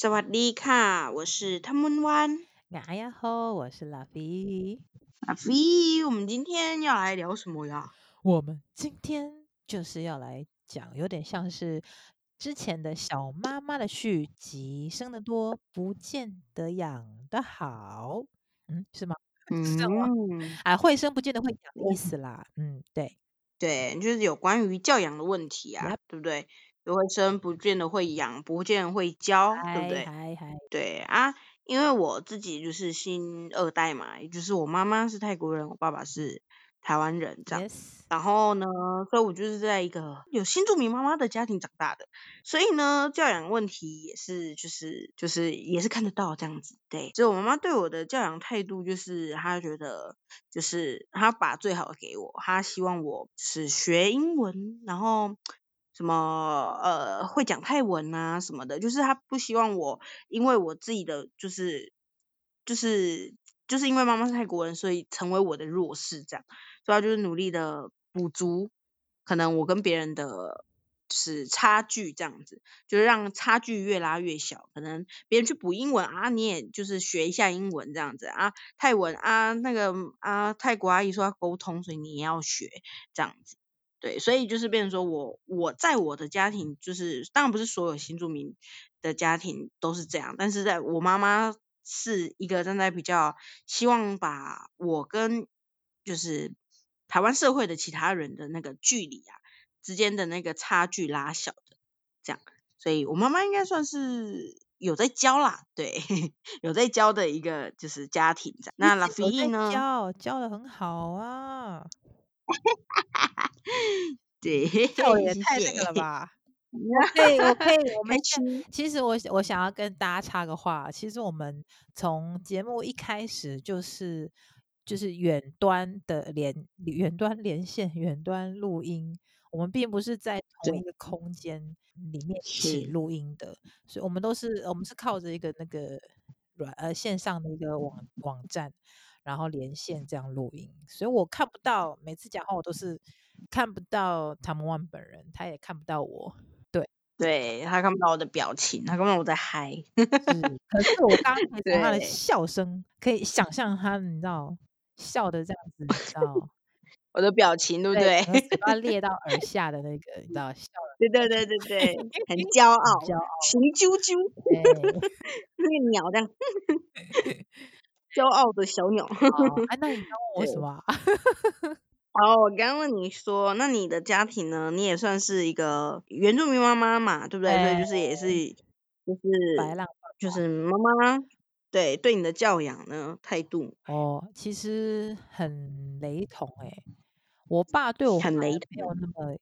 萨瓦迪卡，我是汤姆湾。哎呀吼，我是拉菲。拉菲，我们今天要来聊什么呀？我们今天就是要来讲，有点像是之前的小妈妈的续集，生得多不见得养得好，嗯，是吗？嗯，啊，会生不见得会养的意思啦。嗯，对，对，就是有关于教养的问题啊.对不对？会生不见得会养，不见得会教，对不对？对啊，因为我自己就是新二代嘛，也就是我妈妈是泰国人，我爸爸是台湾人这样。然后呢，所以我就是在一个有新住民妈妈的家庭长大的，所以呢，教养问题也是就是就是也是看得到这样子。对，所以我妈妈对我的教养态度就是，她觉得就是她把最好的给我，她希望我是学英文，然后。什么呃会讲泰文啊什么的，就是他不希望我因为我自己的就是就是就是因为妈妈是泰国人，所以成为我的弱势这样，所以他就是努力的补足可能我跟别人的就是差距这样子，就是让差距越拉越小。可能别人去补英文啊，你也就是学一下英文这样子啊，泰文啊那个啊泰国阿姨说要沟通，所以你也要学这样子。对，所以就是变成说我我在我的家庭，就是当然不是所有新住民的家庭都是这样，但是在我妈妈是一个站在比较希望把我跟就是台湾社会的其他人的那个距离啊之间的那个差距拉小的这样，所以我妈妈应该算是有在教啦，对，有在教的一个就是家庭这样。那拉菲呢？教教的很好啊。对，这也太那个了吧？对，我可以，我们其实我我想要跟大家插个话，其实我们从节目一开始就是就是远端的连远端连线、远端录音，我们并不是在同一个空间里面一起录音的，所以我们都是我们是靠着一个那个软呃线上的一个网网站。然后连线这样录音，所以我看不到，每次讲话我都是看不到汤姆万本人，他也看不到我。对，对，他看不到我的表情，他看不到我在嗨。可是我刚刚从他的笑声可以想象他，你知道笑的这样子，你知道 我的表情对不对？嘴巴裂 到耳下的那个，你知道笑了。对对对对对，很骄傲，骄傲，雄赳赳，那个鸟这样。骄傲的小鸟。哦，哎，那你刚问 我什么？好，我刚刚问你说，那你的家庭呢？你也算是一个原住民妈妈嘛，对不对？所以就是也是就是白浪，就是妈妈对对你的教养呢态度哦，其实很雷同哎。我爸对我很雷同，没有那么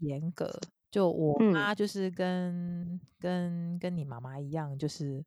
严格。就我妈就是跟跟跟你妈妈一样，就是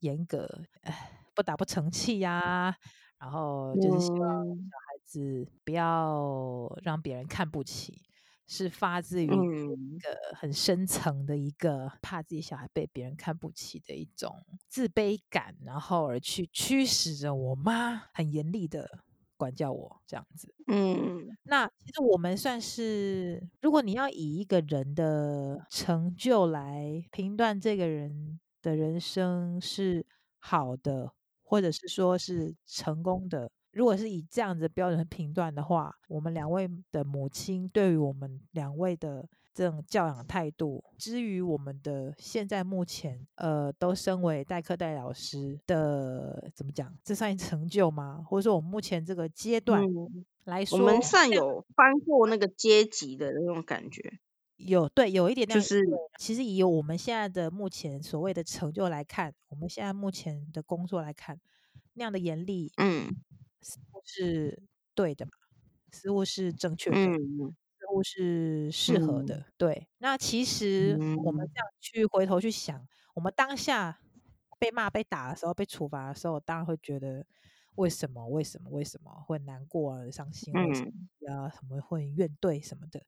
严格哎。不打不成器呀、啊，然后就是希望小孩子不要让别人看不起，嗯、是发自于一个很深层的一个怕自己小孩被别人看不起的一种自卑感，然后而去驱使着我妈很严厉的管教我这样子。嗯，那其实我们算是，如果你要以一个人的成就来评断这个人的人生是好的。或者是说是成功的，如果是以这样子的标准评断的话，我们两位的母亲对于我们两位的这种教养态度，至于我们的现在目前，呃，都身为代课代老师的，怎么讲？这算成就吗？或者说我目前这个阶段来说，嗯、我们算有翻过那个阶级的那种感觉。有对，有一点点，就是其实以我们现在的目前所谓的成就来看，我们现在目前的工作来看，那样的严厉，嗯，似乎是对的嘛，似乎是正确的，嗯，似乎是适合的，嗯、对。那其实我们这样去回头去想，我们当下被骂、被打的时候、被处罚的时候，当然会觉得为什么、为什么、为什么会难过、伤心，为什么啊什么会怨怼什么的。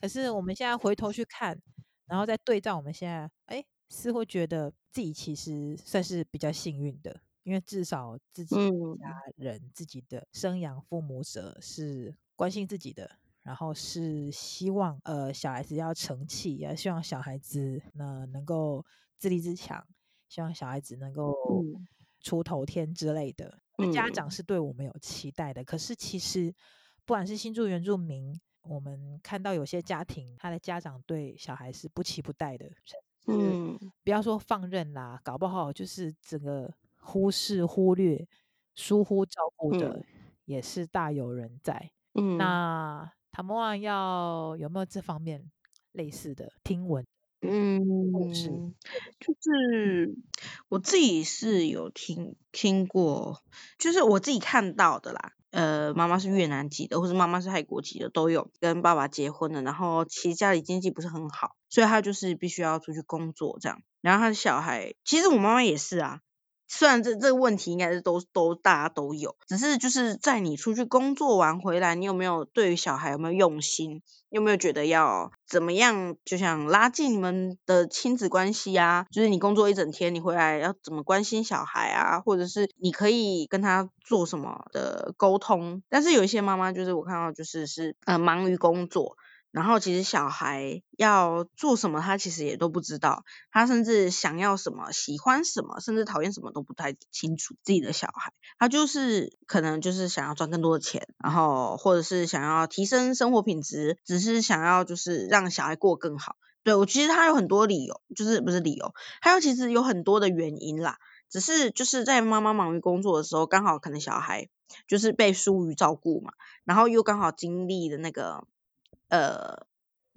可是我们现在回头去看，然后再对照我们现在，哎，似乎觉得自己其实算是比较幸运的，因为至少自己家人、嗯、自己的生养父母者是关心自己的，然后是希望呃小孩子要成器，也希望小孩子呢能够自立自强，希望小孩子能够出头天之类的。嗯、家长是对我们有期待的，可是其实不管是新住原住民，我们看到有些家庭，他的家长对小孩是不期不待的，嗯，不要说放任啦，搞不好就是整个忽视、忽略、疏忽照顾的，也是大有人在。嗯，那塔摩亚要有没有这方面类似的听闻？嗯，就是我自己是有听听过，就是我自己看到的啦。呃，妈妈是越南籍的，或者妈妈是泰国籍的，都有跟爸爸结婚的。然后其实家里经济不是很好，所以他就是必须要出去工作这样。然后他的小孩，其实我妈妈也是啊。虽然这这个问题应该是都都大家都有，只是就是在你出去工作完回来，你有没有对于小孩有没有用心？有没有觉得要怎么样，就想拉近你们的亲子关系啊？就是你工作一整天，你回来要怎么关心小孩啊？或者是你可以跟他做什么的沟通？但是有一些妈妈就是我看到就是是呃忙于工作。然后其实小孩要做什么，他其实也都不知道，他甚至想要什么、喜欢什么，甚至讨厌什么都不太清楚。自己的小孩，他就是可能就是想要赚更多的钱，然后或者是想要提升生活品质，只是想要就是让小孩过更好。对，我其实他有很多理由，就是不是理由，还有其实有很多的原因啦。只是就是在妈妈忙于工作的时候，刚好可能小孩就是被疏于照顾嘛，然后又刚好经历的那个。呃，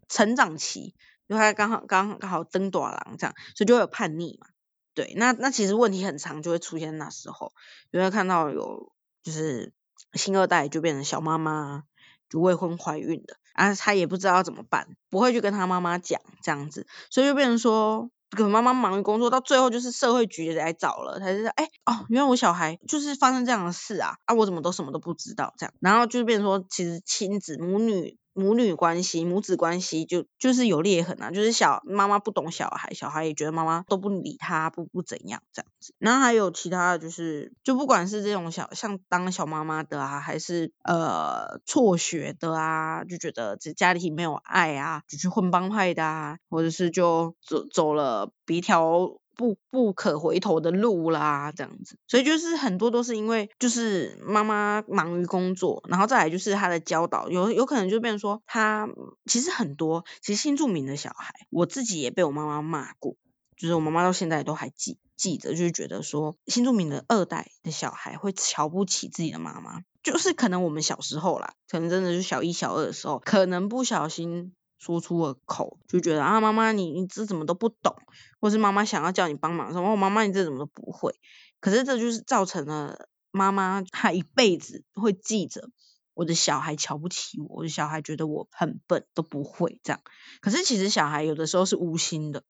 成长期，因为他刚好刚刚好登大人这样，所以就会有叛逆嘛。对，那那其实问题很长，就会出现那时候，就会看到有就是新二代就变成小妈妈，就未婚怀孕的，啊，他也不知道怎么办，不会去跟他妈妈讲这样子，所以就变成说，可能妈妈忙于工作，到最后就是社会局来找了，他就说，哎，哦，原来我小孩就是发生这样的事啊，啊，我怎么都什么都不知道这样，然后就变成说，其实亲子母女。母女关系、母子关系就就是有裂痕啊，就是小妈妈不懂小孩，小孩也觉得妈妈都不理他，不不怎样这样子。然后还有其他的就是，就不管是这种小像当小妈妈的啊，还是呃辍学的啊，就觉得这家里没有爱啊，就去混帮派的啊，或者是就走走了别条。不不可回头的路啦，这样子，所以就是很多都是因为就是妈妈忙于工作，然后再来就是他的教导，有有可能就变成说他其实很多，其实新住民的小孩，我自己也被我妈妈骂过，就是我妈妈到现在都还记记得，就是觉得说新住民的二代的小孩会瞧不起自己的妈妈，就是可能我们小时候啦，可能真的是小一小二的时候，可能不小心。说出了口，就觉得啊，妈妈你你这怎么都不懂，或是妈妈想要叫你帮忙，说哦，妈妈你这怎么都不会。可是这就是造成了妈妈她一辈子会记着我的小孩瞧不起我，我的小孩觉得我很笨都不会这样。可是其实小孩有的时候是无心的，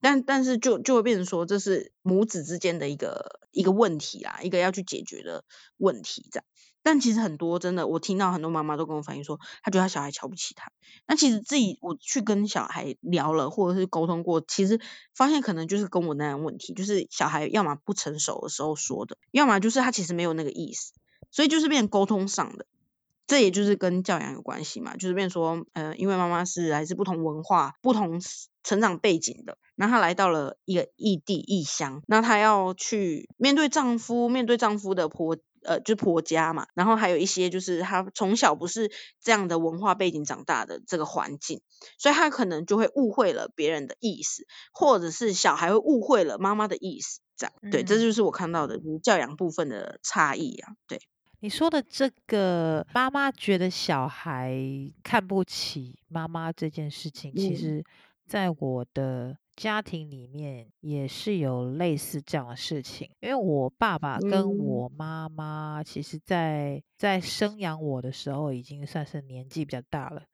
但但是就就会变成说，这是母子之间的一个一个问题啦，一个要去解决的问题这样。但其实很多真的，我听到很多妈妈都跟我反映说，她觉得她小孩瞧不起她。那其实自己我去跟小孩聊了，或者是沟通过，其实发现可能就是跟我那样问题，就是小孩要么不成熟的时候说的，要么就是他其实没有那个意思，所以就是变成沟通上的。这也就是跟教养有关系嘛，就是变说，呃，因为妈妈是来自不同文化、不同成长背景的，那她来到了一个异地异乡，那她要去面对丈夫，面对丈夫的婆。呃，就婆家嘛，然后还有一些就是他从小不是这样的文化背景长大的这个环境，所以他可能就会误会了别人的意思，或者是小孩会误会了妈妈的意思，这样，嗯、对，这就是我看到的就是教养部分的差异啊。对，你说的这个妈妈觉得小孩看不起妈妈这件事情，其实在我的。家庭里面也是有类似这样的事情，因为我爸爸跟我妈妈，其实在在生养我的时候已经算是年纪比较大了，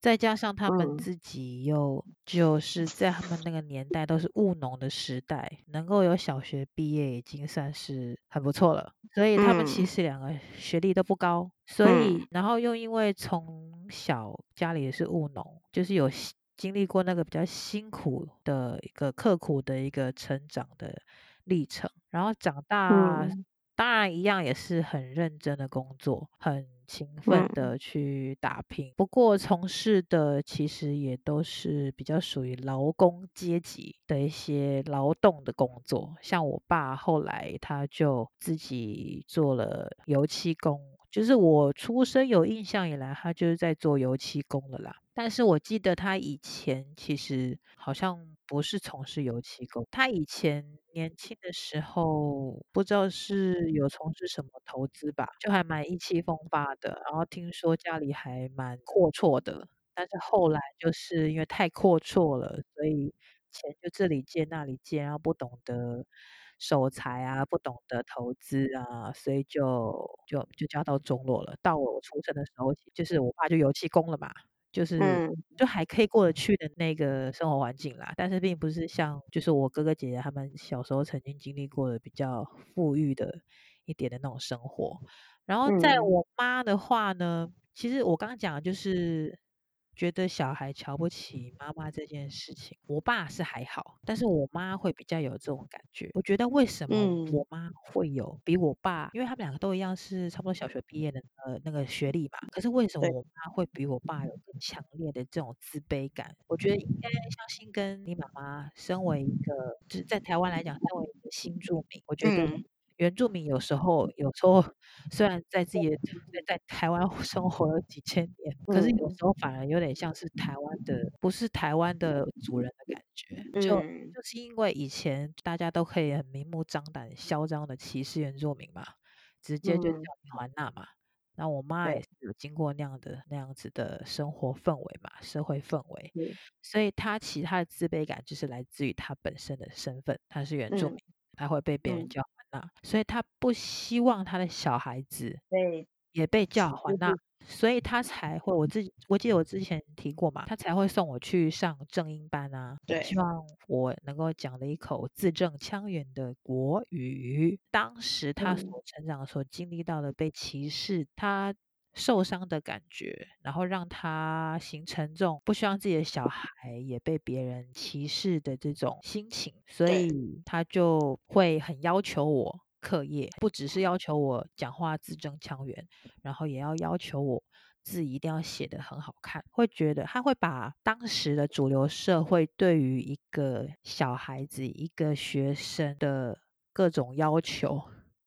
再加上他们自己又就是在他们那个年代都是务农的时代，能够有小学毕业已经算是很不错了，所以他们其实两个学历都不高，所以然后又因为从小家里也是务农，就是有。经历过那个比较辛苦的一个刻苦的一个成长的历程，然后长大当然一样也是很认真的工作，很勤奋的去打拼。嗯、不过从事的其实也都是比较属于劳工阶级的一些劳动的工作。像我爸后来他就自己做了油漆工，就是我出生有印象以来，他就是在做油漆工了啦。但是我记得他以前其实好像不是从事油漆工，他以前年轻的时候不知道是有从事什么投资吧，就还蛮意气风发的。然后听说家里还蛮阔绰的，但是后来就是因为太阔绰了，所以钱就这里借那里借，然后不懂得守财啊，不懂得投资啊，所以就就就家道中落了。到我出生的时候，就是我爸就油漆工了嘛。就是就还可以过得去的那个生活环境啦，但是并不是像就是我哥哥姐姐他们小时候曾经经历过的比较富裕的一点的那种生活。然后在我妈的话呢，其实我刚刚讲的就是。觉得小孩瞧不起妈妈这件事情，我爸是还好，但是我妈会比较有这种感觉。我觉得为什么我妈会有比我爸，因为他们两个都一样是差不多小学毕业的呃那个学历吧，可是为什么我妈会比我爸有更强烈的这种自卑感？我觉得应该相信跟你妈妈身为一个就是在台湾来讲，身为一个新住民，我觉得。原住民有时候，有时候虽然在自己的在台湾 生活了几千年，可是有时候反而有点像是台湾的，不是台湾的主人的感觉。就就是因为以前大家都可以很明目张胆、嚣张的歧视原住民嘛，直接就叫你还那嘛。那我妈也是有经过那样的那样子的生活氛围嘛，社会氛围，所以她其他的自卑感就是来自于她本身的身份，她是原住民，她会被别人叫。所以他不希望他的小孩子也被叫还那，所以他才会，我自己我记得我之前提过嘛，他才会送我去上正音班啊，对，希望我能够讲了一口字正腔圆的国语。当时他所成长、所经历到的被歧视，他。受伤的感觉，然后让他形成这种不希望自己的小孩也被别人歧视的这种心情，所以他就会很要求我课业，不只是要求我讲话字正腔圆，然后也要要求我字一定要写得很好看，会觉得他会把当时的主流社会对于一个小孩子、一个学生的各种要求，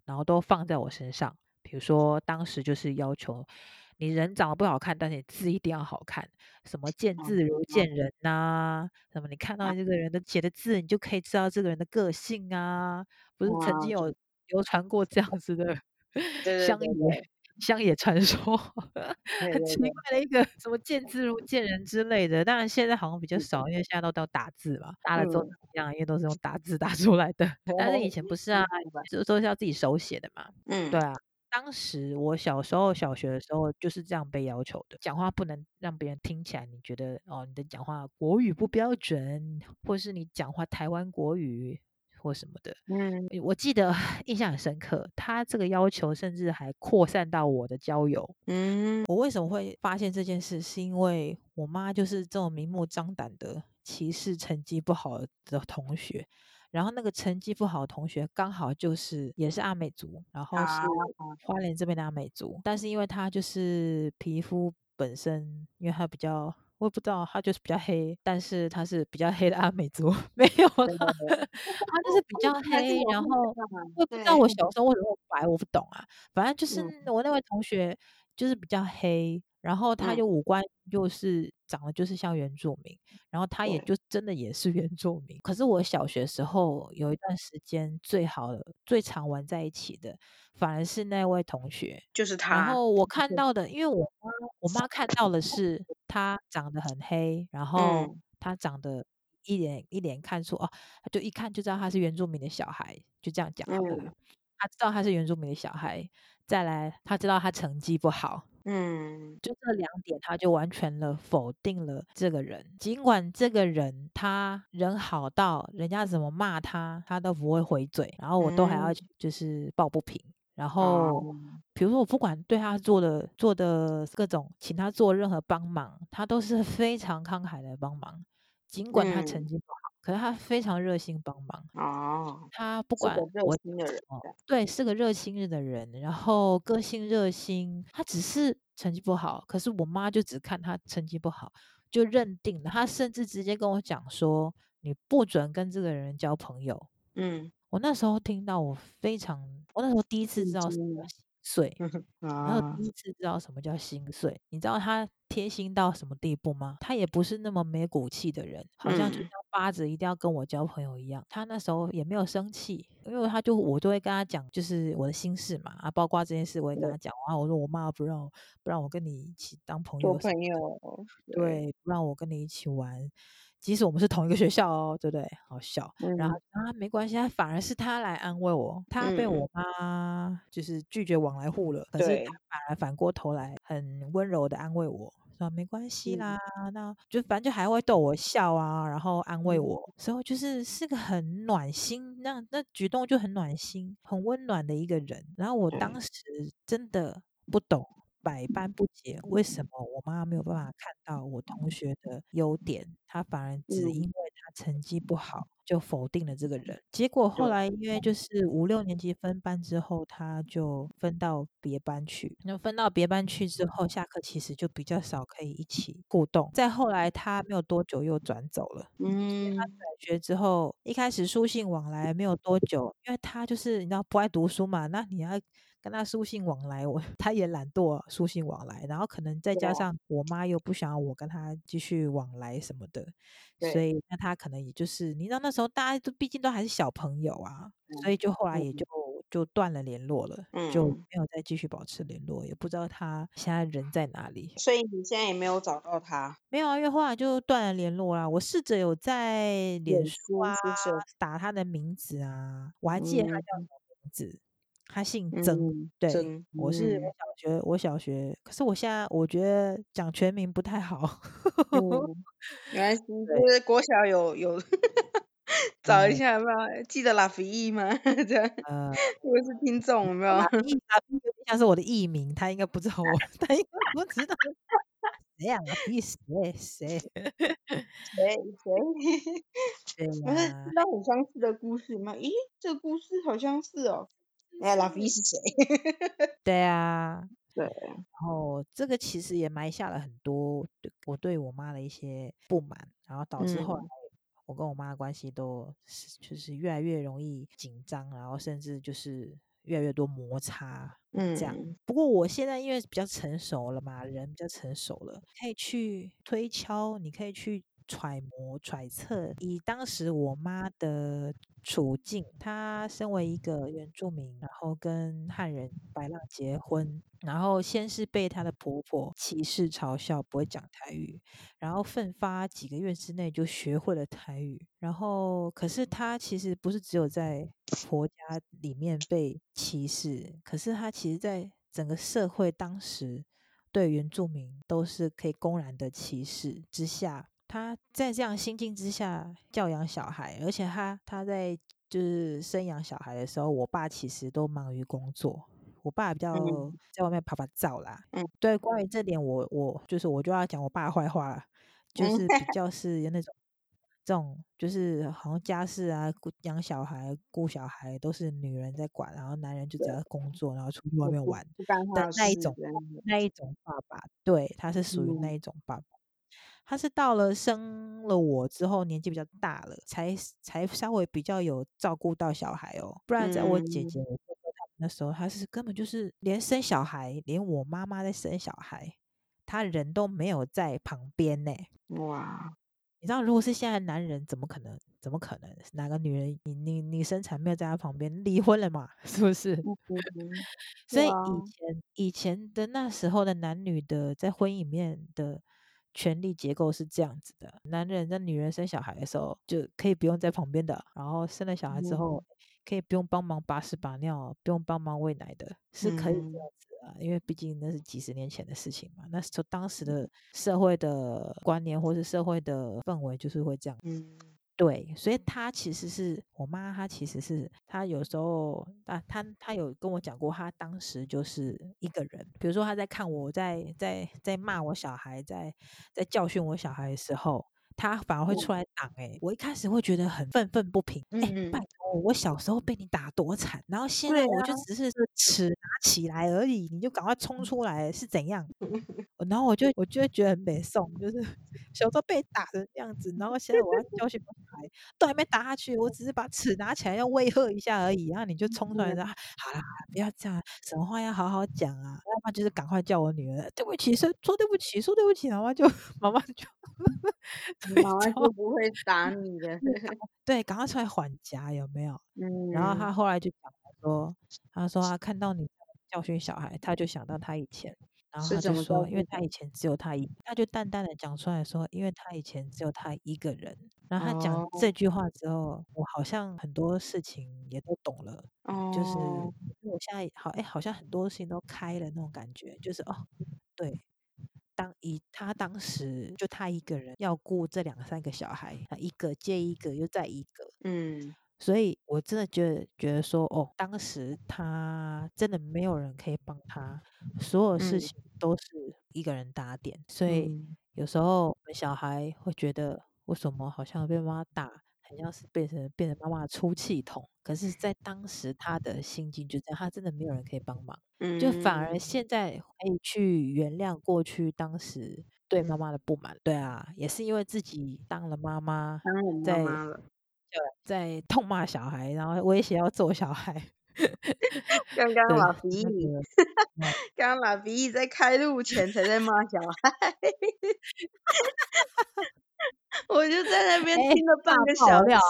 然后都放在我身上。比如说，当时就是要求你人长得不好看，但是你字一定要好看。什么见字如见人呐、啊？什么你看到这个人的写的字，你就可以知道这个人的个性啊？不是曾经有流传过这样子的 乡野乡野传说，很奇怪的一个什么见字如见人之类的。当然现在好像比较少，因为现在都都打字嘛，打了之后怎么样？因为都是用打字打出来的。但是以前不是啊，就都是要自己手写的嘛。嗯，对啊。当时我小时候小学的时候就是这样被要求的，讲话不能让别人听起来你觉得哦，你的讲话国语不标准，或是你讲话台湾国语或什么的。嗯，我记得 印象很深刻，他这个要求甚至还扩散到我的交友。嗯，我为什么会发现这件事，是因为我妈就是这种明目张胆的歧视成绩不好的同学。然后那个成绩不好的同学刚好就是也是阿美族，然后是花莲这边的阿美族，但是因为他就是皮肤本身，因为他比较，我也不知道他就是比较黑，但是他是比较黑的阿美族，没有了，他就是比较黑，然后我也不知道我。小时候为什么白，我不懂啊，反正就是我那位同学就是比较黑。然后他就五官又是长得就是像原住民，嗯、然后他也就真的也是原住民。可是我小学时候有一段时间最好的最常玩在一起的，反而是那位同学，就是他。然后我看到的，因为我妈我妈看到的是他长得很黑，然后他长得一脸一脸看出哦，就一看就知道他是原住民的小孩，就这样讲好了。嗯、他知道他是原住民的小孩，再来他知道他成绩不好。嗯，就这两点，他就完全了否定了这个人。尽管这个人他人好到人家怎么骂他，他都不会回嘴，然后我都还要就是抱不平。然后，比如说我不管对他做的做的各种，请他做任何帮忙，他都是非常慷慨的帮忙。尽管他成绩不好。可是他非常热心帮忙哦。他不管我热心的人，对，是个热心的人，然后个性热心。他只是成绩不好，可是我妈就只看他成绩不好就认定了。他甚至直接跟我讲说：“你不准跟这个人交朋友。”嗯，我那时候听到，我非常，我那时候第一次知道碎，然后第一次知道什么叫心碎。你知道他贴心到什么地步吗？他也不是那么没骨气的人，好像就像巴子一定要跟我交朋友一样。他那时候也没有生气，因为他就我就会跟他讲，就是我的心事嘛，啊，包括这件事我也跟他讲啊。我说我妈不让不让我跟你一起当朋友，朋友，对，不让我跟你一起玩。即使我们是同一个学校哦，对不对？好笑。嗯、然后啊，没关系，他反而是他来安慰我。他被我妈就是拒绝往来户了，嗯、可是他反而反过头来很温柔的安慰我，说没关系啦，嗯、那就反正就还会逗我笑啊，然后安慰我。所以就是是个很暖心，那那举动就很暖心、很温暖的一个人。然后我当时真的不懂。百般不解，为什么我妈没有办法看到我同学的优点，她反而只因为她成绩不好就否定了这个人。结果后来因为就是五六年级分班之后，他就分到别班去。那分到别班去之后，下课其实就比较少可以一起互动。再后来他没有多久又转走了。嗯，他转学之后，一开始书信往来没有多久，因为他就是你知道不爱读书嘛，那你要。跟他书信往来，我 他也懒惰书信往来，然后可能再加上我妈又不想要我跟他继续往来什么的，所以那他可能也就是你知道那时候大家都毕竟都还是小朋友啊，所以就后来也就就断了联络了，就没有再继续保持联络，也不知道他现在人在哪里。所以你现在也没有找到他？没有啊，因为后来就断了联络啦。我试着有在脸书啊打他的名字啊，我还记得他叫什么名字。他姓曾，嗯、对，曾我是我小学，嗯、我小学，可是我现在我觉得讲全名不太好。原来是对国小有有找一下有？嗯、记得拉菲义吗？这样，呃，我是听众有没有？拉菲义像是我的艺名，他应该不知道我，他应该不知道 谁啊？拉菲义谁谁谁谁？对呀，不是知道很相似的故事吗？咦，这个故事好像是哦。哎，拉菲是谁？对啊，对。然后这个其实也埋下了很多对我对我妈的一些不满，然后导致后来我跟我妈的关系都是就是越来越容易紧张，然后甚至就是越来越多摩擦，嗯，这样。不过我现在因为比较成熟了嘛，人比较成熟了，可以去推敲，你可以去。揣摩揣测，以当时我妈的处境，她身为一个原住民，然后跟汉人白浪结婚，然后先是被她的婆婆歧视嘲笑，不会讲台语，然后奋发几个月之内就学会了台语，然后可是她其实不是只有在婆家里面被歧视，可是她其实在整个社会当时对原住民都是可以公然的歧视之下。他在这样心境之下教养小孩，而且他他在就是生养小孩的时候，我爸其实都忙于工作。我爸比较在外面跑跑照啦。嗯，对，关于这点我，我我就是我就要讲我爸坏话了，就是比较是有那种这种就是好像家事啊、养小孩、顾小孩都是女人在管，然后男人就只要工作，然后出去外面玩的那一种那一种爸爸。对，他是属于那一种爸爸。他是到了生了我之后，年纪比较大了，才才稍微比较有照顾到小孩哦。不然在我姐姐、我哥哥他们那时候，他是根本就是连生小孩，连我妈妈在生小孩，他人都没有在旁边呢。哇！你知道，如果是现在男人，怎么可能？怎么可能？哪个女人你你你生产没有在他旁边？离婚了嘛？是不是？所以以前以前的那时候的男女的在婚姻里面的。权力结构是这样子的：男人跟女人生小孩的时候就可以不用在旁边的，然后生了小孩之后可以不用帮忙把屎把尿，不用帮忙喂奶的，是可以这样子啊。因为毕竟那是几十年前的事情嘛，那时候当时的社会的观念或是社会的氛围就是会这样。对，所以她其实是我妈，她其实是她有时候啊，她她有跟我讲过，她当时就是一个人。比如说，她在看我在在在骂我小孩，在在教训我小孩的时候，她反而会出来挡。哎，我一开始会觉得很愤愤不平。哎、嗯，拜托，我小时候被你打多惨，然后现在我就。只是尺拿起来而已，你就赶快冲出来，是怎样？然后我就我就会觉得很北宋，就是 小时候被打成这样子，然后现在我要教训小孩，都还没打下去，我只是把尺拿起来要威吓一下而已，然后你就冲出来说，好啦，不要这样，什么话要好好讲啊，要不然就是赶快叫我女儿，对不起，说说对不起，说对不起，妈妈就妈妈就 妈妈就不会打 你的，对，赶快出来缓夹，有没有？嗯，然后他后来就讲说，他说他看到你教训小孩，他就想到他以前。然后他就说，因为他以前只有他一，他就淡淡的讲出来说，因为他以前只有他一个人。然后他讲这句话之后，我好像很多事情也都懂了，就是我现在好哎，好像很多事情都开了那种感觉，就是哦，对，当以他当时就他一个人要顾这两三个小孩，他一个接一个又再一个，嗯。所以，我真的觉得觉得说，哦，当时他真的没有人可以帮他，所有事情都是一个人打点。嗯、所以有时候我们小孩会觉得，为什么好像被妈妈打，很像是变成变成妈妈的出气筒。可是，在当时他的心境就这样，他真的没有人可以帮忙，嗯、就反而现在可以去原谅过去当时对妈妈的不满。对啊，也是因为自己当了妈妈，在。在痛骂小孩，然后威胁要揍小孩。刚刚老皮，刚刚老皮在开路前才在骂小孩，我就在那边听了半个小时啊。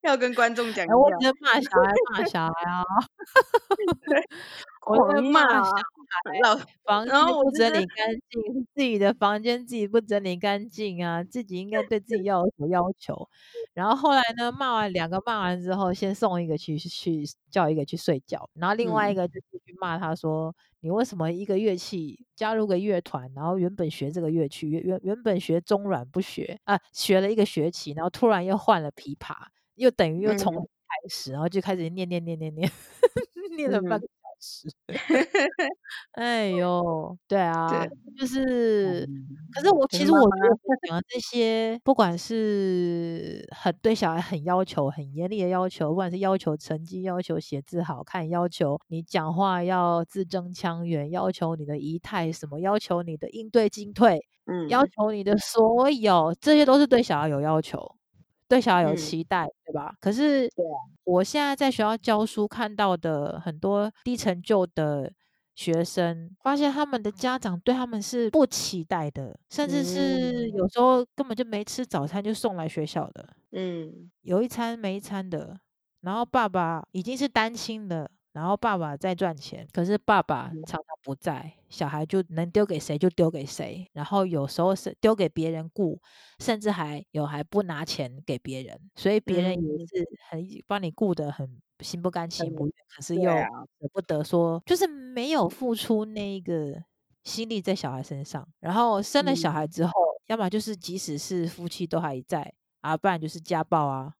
要跟观众讲我在骂小孩，骂小孩啊！我在骂小孩，老 房间不整理干净，自己的房间自己不整理干净啊，自己应该对自己要有什么要求。然后后来呢，骂完两个骂完之后，先送一个去去叫一个去睡觉，然后另外一个就继续骂他说：“你为什么一个乐器加入个乐团，然后原本学这个乐器，原原原本学中阮不学啊，学了一个学期，然后突然又换了琵琶。”又等于又从开始，嗯、然后就开始念念念念念，念了 半个小时。哎呦，对啊，对就是，可是我其实我觉得讲的这些，不管是很对小孩很要求、很严厉的要求，不管是要求成绩、要求写字好看、要求你讲话要字正腔圆、要求你的仪态什么、要求你的应对进退，嗯，要求你的所有，这些都是对小孩有要求。对小孩有期待，嗯、对吧？可是，我现在在学校教书，看到的很多低成就的学生，发现他们的家长对他们是不期待的，甚至是有时候根本就没吃早餐就送来学校的，嗯，有一餐没一餐的。然后爸爸已经是单亲了。然后爸爸在赚钱，可是爸爸常常不在，小孩就能丢给谁就丢给谁。然后有时候是丢给别人顾，甚至还有还不拿钱给别人，所以别人也是很帮你顾得很心不甘情不愿，可是又舍不得说，就是没有付出那个心力在小孩身上。然后生了小孩之后，要么就是即使是夫妻都还在啊，不然就是家暴啊。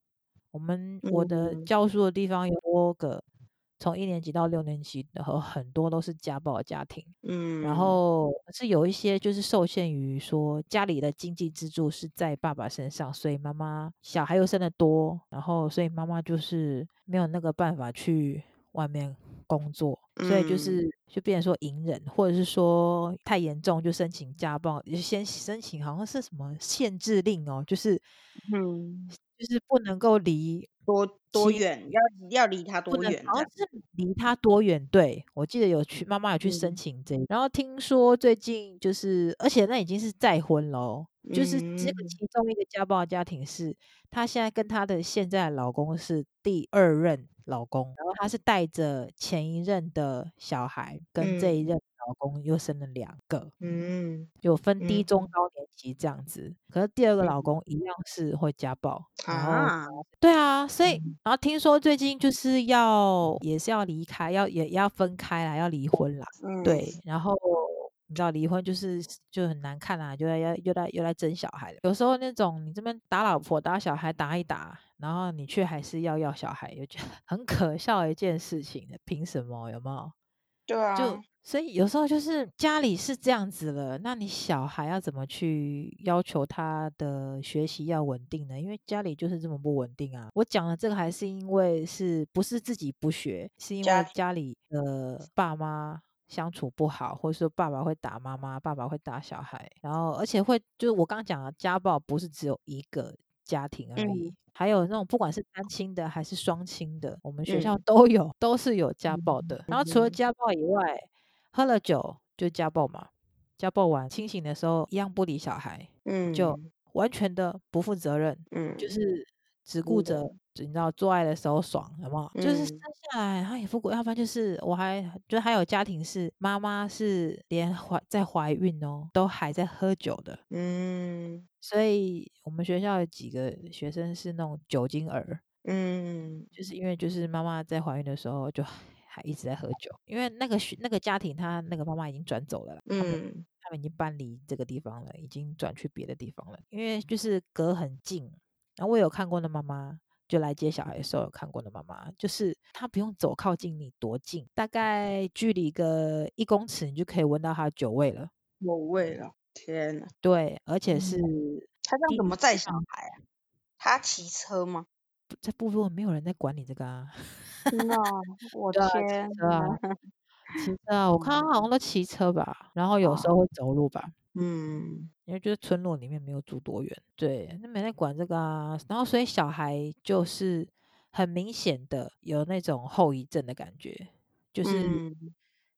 我们我的教书的地方有多个。从一年级到六年级的和很多都是家暴的家庭，嗯，然后是有一些就是受限于说家里的经济支柱是在爸爸身上，所以妈妈小孩又生得多，然后所以妈妈就是没有那个办法去外面工作，所以就是就变成说隐忍，或者是说太严重就申请家暴，就先申请好像是什么限制令哦，就是嗯，就是不能够离。多多远？要要离他多远？好像是离他多远？对，我记得有去妈妈有去申请这个，嗯、然后听说最近就是，而且那已经是再婚了，嗯、就是这个其中一个家暴的家庭是，她现在跟她的现在的老公是第二任老公，然后她是带着前一任的小孩跟这一任。老公又生了两个，嗯，有分低中高年级这样子。嗯、可是第二个老公一样是会家暴，嗯、然后对啊，所以然后听说最近就是要也是要离开，要也要分开啦，要离婚啦。嗯、对，然后你知道离婚就是就很难看啊，就要要又来又来争小孩了。有时候那种你这边打老婆打小孩打一打，然后你却还是要要小孩，又觉得很可笑的一件事情。凭什么？有没有？对啊，就所以有时候就是家里是这样子了，那你小孩要怎么去要求他的学习要稳定呢？因为家里就是这么不稳定啊。我讲的这个还是因为是不是自己不学，是因为家里的爸妈相处不好，或者说爸爸会打妈妈，爸爸会打小孩，然后而且会就是我刚刚讲的家暴不是只有一个家庭而已。嗯。还有那种不管是单亲的还是双亲的，我们学校都有，嗯、都是有家暴的。然后除了家暴以外，喝了酒就家暴嘛，家暴完清醒的时候一样不理小孩，嗯，就完全的不负责任，嗯，就是只顾着、嗯、你知道做爱的时候爽，好不好？嗯、就是生下来他也不管，要不然就是我还就还有家庭是妈妈是连怀在怀孕哦都还在喝酒的，嗯。所以我们学校有几个学生是那种酒精儿，嗯，就是因为就是妈妈在怀孕的时候就还一直在喝酒，因为那个学那个家庭他那个妈妈已经转走了，嗯，他们他们已经搬离这个地方了，已经转去别的地方了，因为就是隔很近。然后我有看过的妈妈就来接小孩的时候有看过的妈妈，就是她不用走靠近你多近，大概距离个一公尺你就可以闻到她的酒味了，有味了。天呐，对，而且是、嗯、他这样怎么载小孩啊？他骑车吗？在部落没有人在管你这个啊。真的 我的天，骑车啊，骑车啊，我看他好像都骑车吧，然后有时候会走路吧。嗯，因为就是村落里面没有住多远，对，那没在管这个啊。然后所以小孩就是很明显的有那种后遗症的感觉，就是。嗯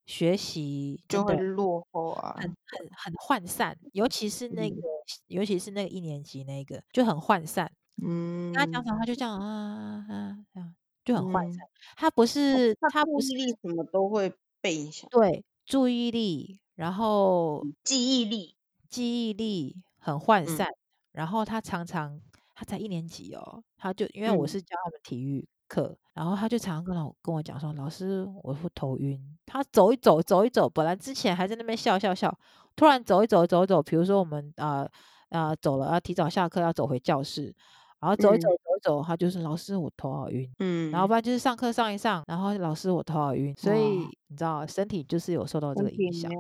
学习就会落后啊，很很很涣散，尤其是那个，嗯、尤其是那个一年级那个就很涣散。嗯，跟他讲讲，他就这样啊啊啊，就很涣散。嗯、他不是，他不是力什么都会被影响。对，注意力，然后记忆力，记忆力很涣散。嗯、然后他常常，他才一年级哦，他就因为我是教他们体育。嗯课，然后他就常常跟我跟我讲说：“老师，我会头晕。”他走一走，走一走，本来之前还在那边笑笑笑，突然走一走，走一走。比如说我们啊啊、呃呃、走了，要提早下课，要走回教室，然后走一走，嗯、走一走，他就是老师，我头好晕。嗯，然后不然就是上课上一上，然后老师我头好晕。所以你知道，身体就是有受到这个影响。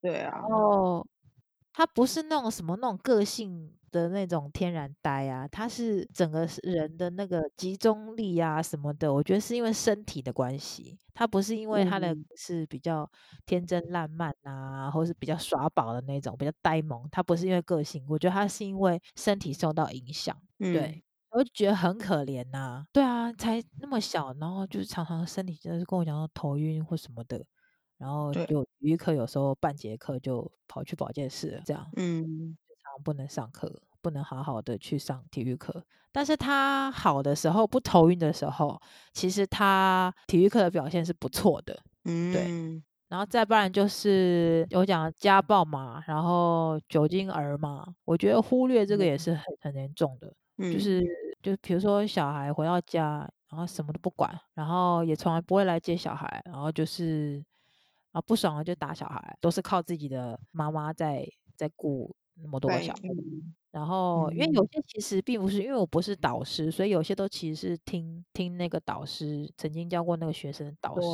对啊。然后他不是那种什么那种个性。的那种天然呆啊，他是整个人的那个集中力啊什么的，我觉得是因为身体的关系，他不是因为他的是比较天真烂漫啊，或是比较耍宝的那种比较呆萌，他不是因为个性，我觉得他是因为身体受到影响，嗯、对，我就觉得很可怜呐、啊，对啊，才那么小，然后就是常常身体就是跟我讲说头晕或什么的，然后就体育课有时候半节课就跑去保健室这样，嗯。常不能上课，不能好好的去上体育课。但是他好的时候，不头晕的时候，其实他体育课的表现是不错的。嗯，对。然后再不然就是有讲家暴嘛，然后酒精儿嘛，我觉得忽略这个也是很很严重的。嗯，就是就比如说小孩回到家，然后什么都不管，然后也从来不会来接小孩，然后就是啊不爽了就打小孩，都是靠自己的妈妈在在顾。那么多个小孩，嗯、然后因为有些其实并不是，因为我不是导师，所以有些都其实是听听那个导师曾经教过那个学生的导师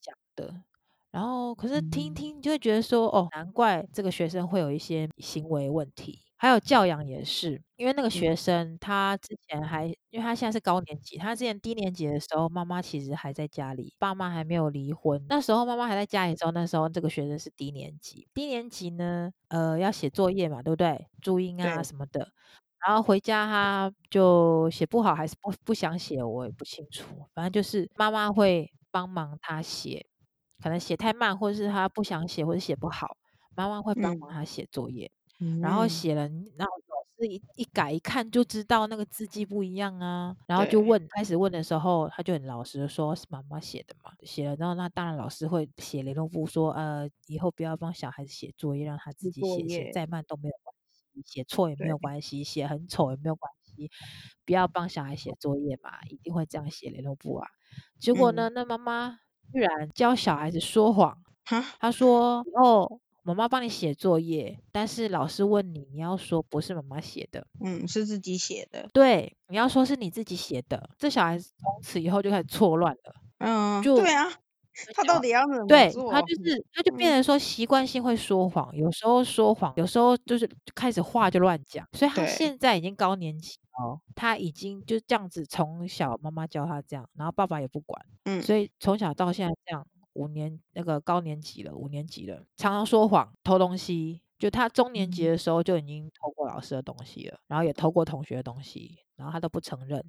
讲的然后可是听听就会觉得说，哦，难怪这个学生会有一些行为问题。还有教养也是，因为那个学生他之前还，因为他现在是高年级，他之前低年级的时候，妈妈其实还在家里，爸妈还没有离婚。那时候妈妈还在家里的时候，那时候这个学生是低年级，低年级呢，呃，要写作业嘛，对不对？注音啊什么的，然后回家他就写不好，还是不不想写，我也不清楚。反正就是妈妈会帮忙他写，可能写太慢，或者是他不想写，或者写不好，妈妈会帮忙他写作业。嗯然后写了，然后老师一一改一看就知道那个字迹不一样啊，然后就问，对开始问的时候，他就很老实的说，是妈妈写的嘛，写了，然后那当然老师会写联络簿说，呃，以后不要帮小孩子写作业，让他自己写，写再慢都没有关系，写错也没有关系，对写很丑也没有关系，不要帮小孩写作业嘛，一定会这样写联络簿啊。结果呢，嗯、那妈妈居然教小孩子说谎，哈？他说哦。妈妈帮你写作业，但是老师问你，你要说不是妈妈写的，嗯，是自己写的。对，你要说是你自己写的。这小孩子从此以后就开始错乱了，嗯，就对啊，他到底要怎么对做？他就是，他就变成说习惯性会说谎，有时候说谎，有时候就是开始话就乱讲。所以他现在已经高年级哦，他已经就这样子，从小妈妈教他这样，然后爸爸也不管，嗯，所以从小到现在这样，五年那个高年级了，五年级了，常常说谎，偷东西。就他中年级的时候就已经偷过老师的东西了，然后也偷过同学的东西，然后他都不承认，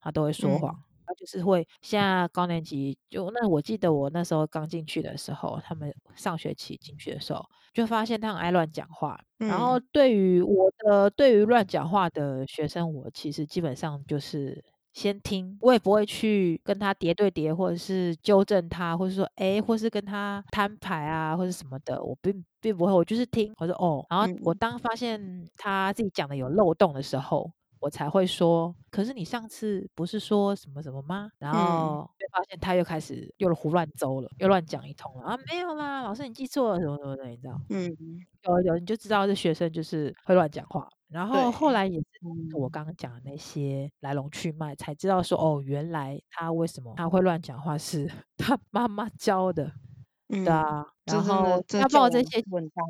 他都会说谎。嗯就是会，现在高年级就那，我记得我那时候刚进去的时候，他们上学期进去的时候，就发现他很爱乱讲话。嗯、然后对于我的，对于乱讲话的学生，我其实基本上就是先听，我也不会去跟他叠对叠，或者是纠正他，或者说哎，或是跟他摊牌啊，或者什么的，我并并不会，我就是听，我说哦，然后我当发现他自己讲的有漏洞的时候。我才会说，可是你上次不是说什么什么吗？然后就发现他又开始又胡乱诌了，又乱讲一通了啊！没有啦，老师你记错了什么什么的，你知道？嗯，有有你就知道这学生就是会乱讲话。然后后来也是我刚刚讲的那些来龙去脉，才知道说哦，原来他为什么他会乱讲话，是他妈妈教的。对啊，然后他帮我这些，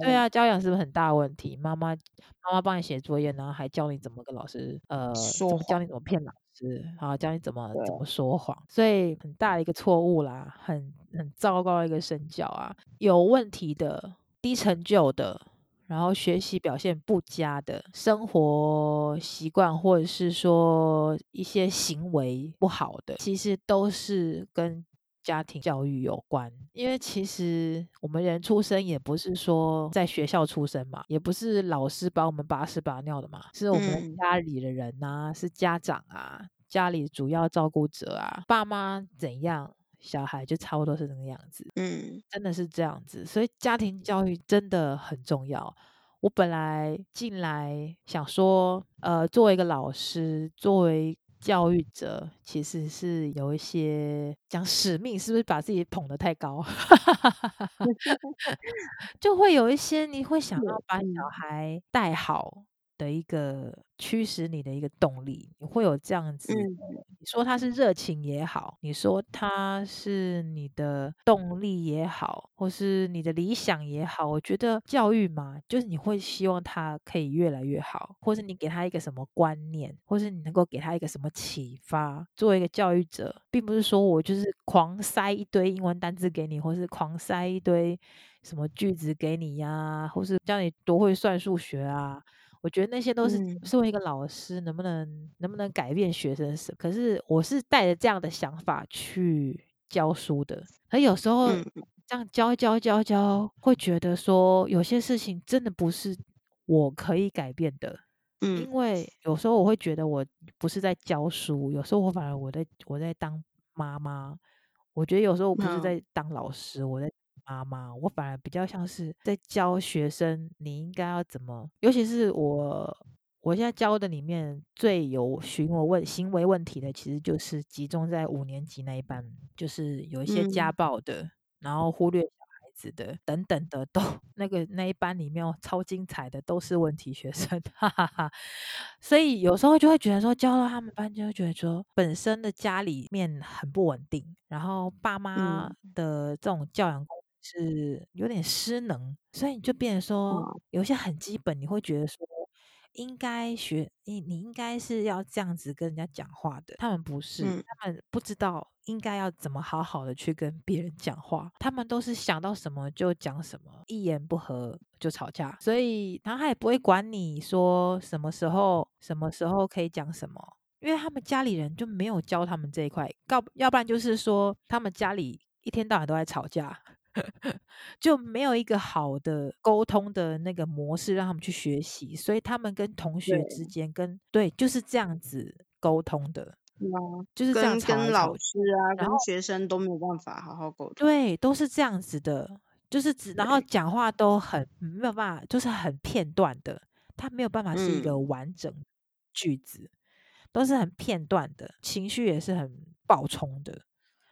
对啊，教养是不是很大问题？妈妈妈妈帮你写作业，然后还教你怎么跟老师呃，怎么教你怎么。骗老师，然后教你怎么怎么。说谎，所以很大的一个错误啦，很很糟糕的一个身教啊，有问题的、低成就的，然后学习表现不佳的，生活习惯或者是说一些行为不好的，其实都是跟。家庭教育有关，因为其实我们人出生也不是说在学校出生嘛，也不是老师把我们把屎把尿的嘛，是我们家里的人呐，是家长啊，家里主要照顾者啊，爸妈怎样，小孩就差不多是这个样子，嗯，真的是这样子，所以家庭教育真的很重要。我本来进来想说，呃，作为一个老师，作为。教育者其实是有一些讲使命，是不是把自己捧得太高？就会有一些你会想要把小孩带好的一个驱使你的一个动力，你会有这样子。你说他是热情也好，你说他是你的动力也好，或是你的理想也好，我觉得教育嘛，就是你会希望他可以越来越好，或是你给他一个什么观念，或是你能够给他一个什么启发。作为一个教育者，并不是说我就是狂塞一堆英文单字给你，或是狂塞一堆什么句子给你呀、啊，或是教你多会算数学啊。我觉得那些都是作为一个老师能不能、嗯、能不能改变学生什么？可是我是带着这样的想法去教书的，而有时候这样教教教教，会觉得说有些事情真的不是我可以改变的。嗯，因为有时候我会觉得我不是在教书，有时候我反而我在我在当妈妈。我觉得有时候我不是在当老师，我在。妈妈，我反而比较像是在教学生，你应该要怎么，尤其是我，我现在教的里面最有询我问行为问题的，其实就是集中在五年级那一班，就是有一些家暴的，嗯、然后忽略小孩子。的等等的都那个那一班里面超精彩的都是问题学生，哈哈哈。所以有时候就会觉得说，教到他们班就会觉得说，本身的家里面很不稳定，然后爸妈的这种教养是有点失能，所以你就变成说，有些很基本，你会觉得说。应该学你，你应该是要这样子跟人家讲话的。他们不是，嗯、他们不知道应该要怎么好好的去跟别人讲话。他们都是想到什么就讲什么，一言不合就吵架。所以，然后他也不会管你说什么时候、什么时候可以讲什么，因为他们家里人就没有教他们这一块。告要不然就是说，他们家里一天到晚都在吵架。就没有一个好的沟通的那个模式让他们去学习，所以他们跟同学之间跟对，对就是这样子沟通的，啊、就是这样跟跟老师啊，然后跟学生都没有办法好好沟通，对，都是这样子的，就是只然后讲话都很没有办法，就是很片段的，他没有办法是一个完整句子，嗯、都是很片段的，情绪也是很暴冲的。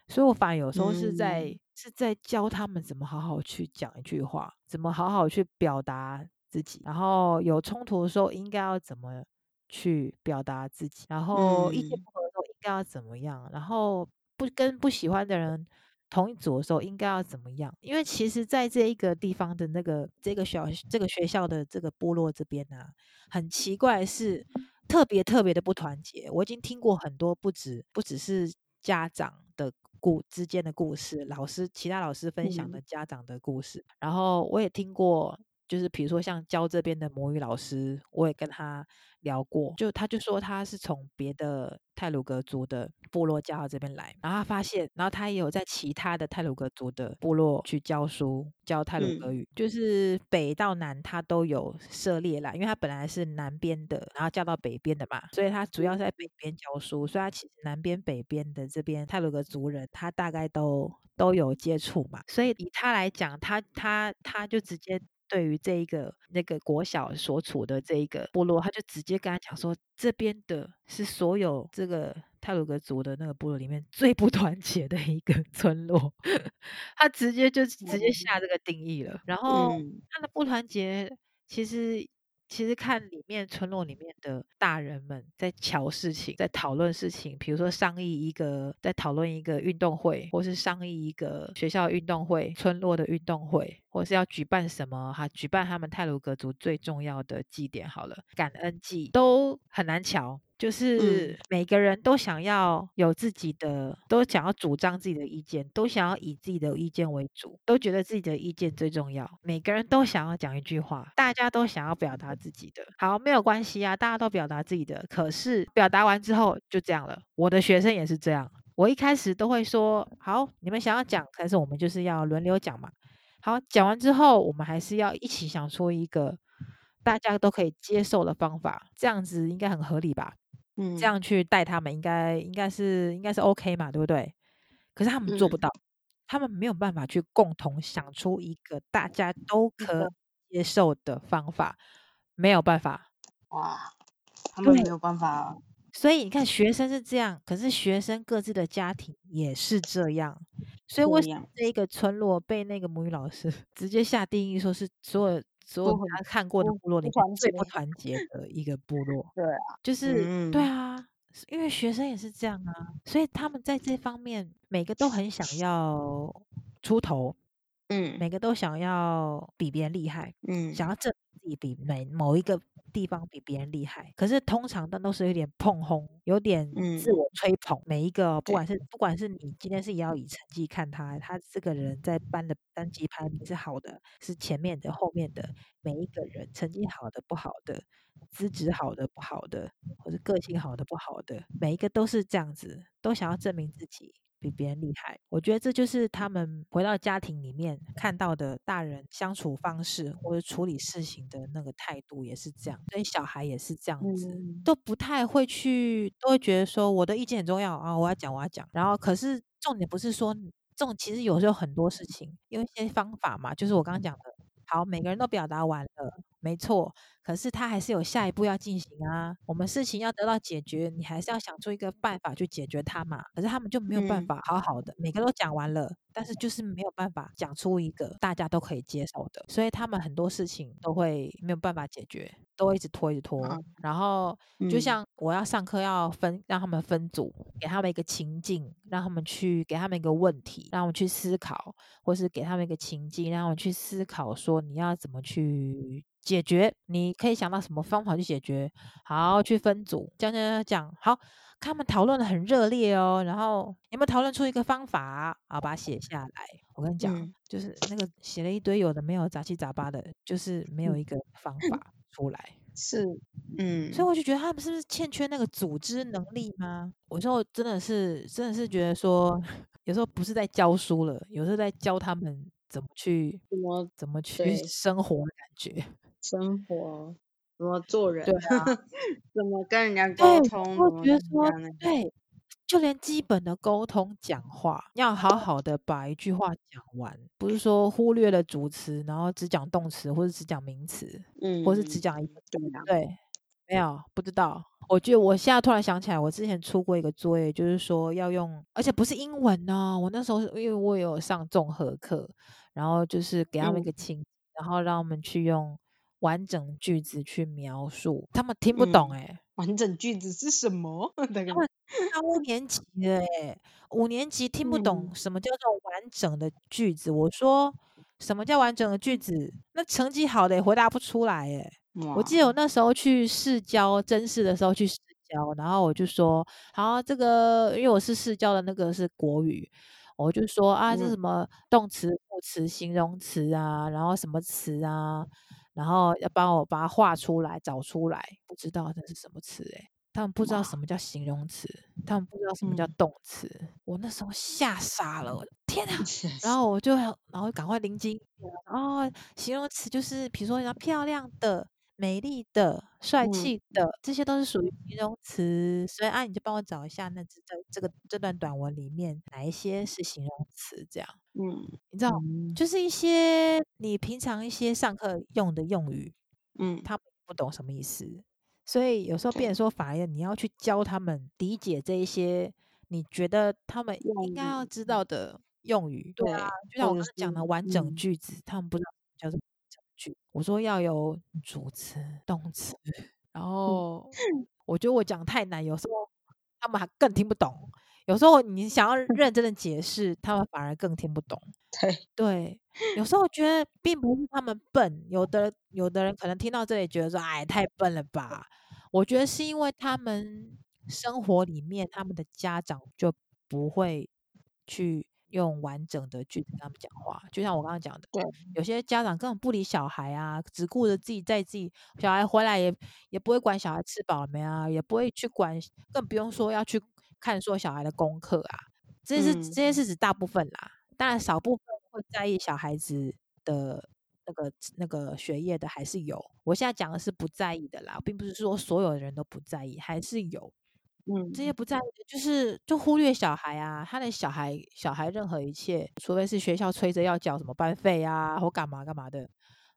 所以，我反而有时候是在、嗯、是在教他们怎么好好去讲一句话，怎么好好去表达自己，然后有冲突的时候应该要怎么去表达自己，然后意见不合的时候应该要怎么样，然后不跟不喜欢的人同一组的时候应该要怎么样？因为其实在这一个地方的那个这个小这个学校的这个部落这边呢、啊，很奇怪是特别特别的不团结。我已经听过很多不止不只是家长的故之间的故事，老师其他老师分享的家长的故事，嗯、然后我也听过。就是比如说像教这边的母语老师，我也跟他聊过，就他就说他是从别的泰鲁格族的部落教到这边来，然后他发现，然后他也有在其他的泰鲁格族的部落去教书，教泰鲁格语，嗯、就是北到南他都有涉猎啦，因为他本来是南边的，然后教到北边的嘛，所以他主要在北边教书，所以他其实南边北边的这边泰鲁格族人，他大概都都有接触嘛，所以以他来讲，他他他就直接。对于这一个那个国小所处的这一个部落，他就直接跟他讲说，这边的是所有这个泰鲁格族的那个部落里面最不团结的一个村落，他直接就直接下这个定义了。然后他的不团结其实。其实看里面村落里面的大人们在瞧事情，在讨论事情，比如说商议一个，在讨论一个运动会，或是商议一个学校运动会、村落的运动会，或是要举办什么哈，举办他们泰鲁格族最重要的祭典好了，感恩祭都很难瞧。就是每个人都想要有自己的，都想要主张自己的意见，都想要以自己的意见为主，都觉得自己的意见最重要。每个人都想要讲一句话，大家都想要表达自己的。好，没有关系啊，大家都表达自己的。可是表达完之后就这样了。我的学生也是这样。我一开始都会说，好，你们想要讲，但是我们就是要轮流讲嘛。好，讲完之后，我们还是要一起想出一个大家都可以接受的方法，这样子应该很合理吧？嗯，这样去带他们应该应该是应该是 OK 嘛，对不对？可是他们做不到，嗯、他们没有办法去共同想出一个大家都可接受的方法，没有办法。哇，他们没有办法。所以你看，学生是这样，可是学生各自的家庭也是这样。所以为什么这一个村落被那个母语老师 直接下定义说是所有？所有他看过的部落里面最不。团结的一个部落，对啊，就是、嗯、对啊，因为学生也是这样啊，所以他们在这方面每个都很想要出头，嗯，每个都想要比别人厉害，嗯，想要证明自己比每某一个。地方比别人厉害，可是通常但都是有点碰轰，有点自我吹捧。嗯、每一个不管是不管是你今天是也要以成绩看他，他这个人在班的班级排名是好的，是前面的后面的每一个人成绩好的不好的，资质好的不好的，或者个性好的不好的，每一个都是这样子，都想要证明自己。比别人厉害，我觉得这就是他们回到家庭里面看到的大人相处方式或者处理事情的那个态度也是这样，所以小孩也是这样子，都不太会去，都会觉得说我的意见很重要啊，我要讲我要讲，然后可是重点不是说这种，其实有时候很多事情有一些方法嘛，就是我刚刚讲的。好，每个人都表达完了，没错。可是他还是有下一步要进行啊。我们事情要得到解决，你还是要想出一个办法去解决它嘛。可是他们就没有办法好好的，嗯、每个都讲完了，但是就是没有办法讲出一个大家都可以接受的，所以他们很多事情都会没有办法解决。都会一直拖，一直拖，嗯、然后就像我要上课要分，让他们分组，给他们一个情境，让他们去给他们一个问题，让我们去思考，或是给他们一个情境，让我们去思考说你要怎么去解决，你可以想到什么方法去解决，好，去分组，讲讲讲，好，他们讨论的很热烈哦，然后有没有讨论出一个方法？好，把它写下来。我跟你讲，嗯、就是那个写了一堆有的没有杂七杂八的，就是没有一个方法。出来是，嗯，所以我就觉得他们是不是欠缺那个组织能力吗？我说真的是，真的是觉得说，有时候不是在教书了，有时候在教他们怎么去怎么怎么去生活的感觉，生活怎么做人，对啊，怎么跟人家沟通，我觉得说对。就连基本的沟通讲话，要好好的把一句话讲完，不是说忽略了主词，然后只讲动词或者只讲名词，嗯，或是只讲一个对，对，没有不知道。我觉得我现在突然想起来，我之前出过一个作业，就是说要用，而且不是英文呢、哦。我那时候因为我有上综合课，然后就是给他们一个情，嗯、然后让他们去用完整句子去描述，他们听不懂哎、欸嗯。完整句子是什么？他们五年级的哎，五年级听不懂什么叫做完整的句子。嗯、我说什么叫完整的句子？那成绩好的也回答不出来哎。我记得我那时候去试教真试的时候去试教，然后我就说，好，这个因为我是试教的那个是国语。我就说啊，这是什么动词、副词、形容词啊，然后什么词啊，然后要帮我把它画出来、找出来。不知道这是什么词哎，他们不知道什么叫形容词，他们不知道什么叫动词。嗯、我那时候吓傻了，天啊！然后我就然后赶快灵机，哦，形容词就是比如说要漂亮的。美丽的、帅气的，嗯、这些都是属于形容词，所以啊，你就帮我找一下，那这这个这段短文里面哪一些是形容词？这样，嗯，你知道，嗯、就是一些你平常一些上课用的用语，嗯，他们不懂什么意思，所以有时候变成说，反而你要去教他们理解这一些你觉得他们应该要知道的用语。对啊，就像我刚刚讲的完整句子，嗯、他们不知道叫什么。我说要有主词、动词，然后我觉得我讲太难，有时候他们还更听不懂。有时候你想要认真的解释，他们反而更听不懂。对，有时候我觉得并不是他们笨，有的有的人可能听到这里觉得说：“哎，太笨了吧？”我觉得是因为他们生活里面，他们的家长就不会去。用完整的句子跟他们讲话，就像我刚刚讲的，对，有些家长根本不理小孩啊，只顾着自己在自己小孩回来也也不会管小孩吃饱了没啊，也不会去管，更不用说要去看说小孩的功课啊。这是、嗯、这些是指大部分啦，当然少部分会在意小孩子的那个那个学业的还是有。我现在讲的是不在意的啦，并不是说所有的人都不在意，还是有。嗯，这些不在意的，就是就忽略小孩啊，他的小孩小孩任何一切，除非是学校催着要缴什么班费啊，或干嘛干嘛的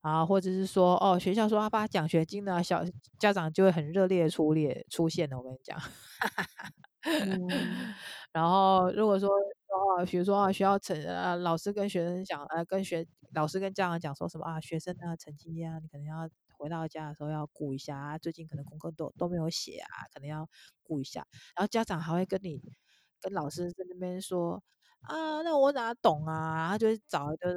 啊，或者是说哦，学校说要发奖学金呢，小家长就会很热烈出列出现的。我跟你讲，嗯、然后如果说哦，比如说啊，学校成啊，老师跟学生讲，呃，跟学老师跟家长讲说什么啊，学生的成绩啊，你可能要。回到家的时候要顾一下啊，最近可能功课都都没有写啊，可能要顾一下。然后家长还会跟你跟老师在那边说啊，那我哪懂啊？他就会找一堆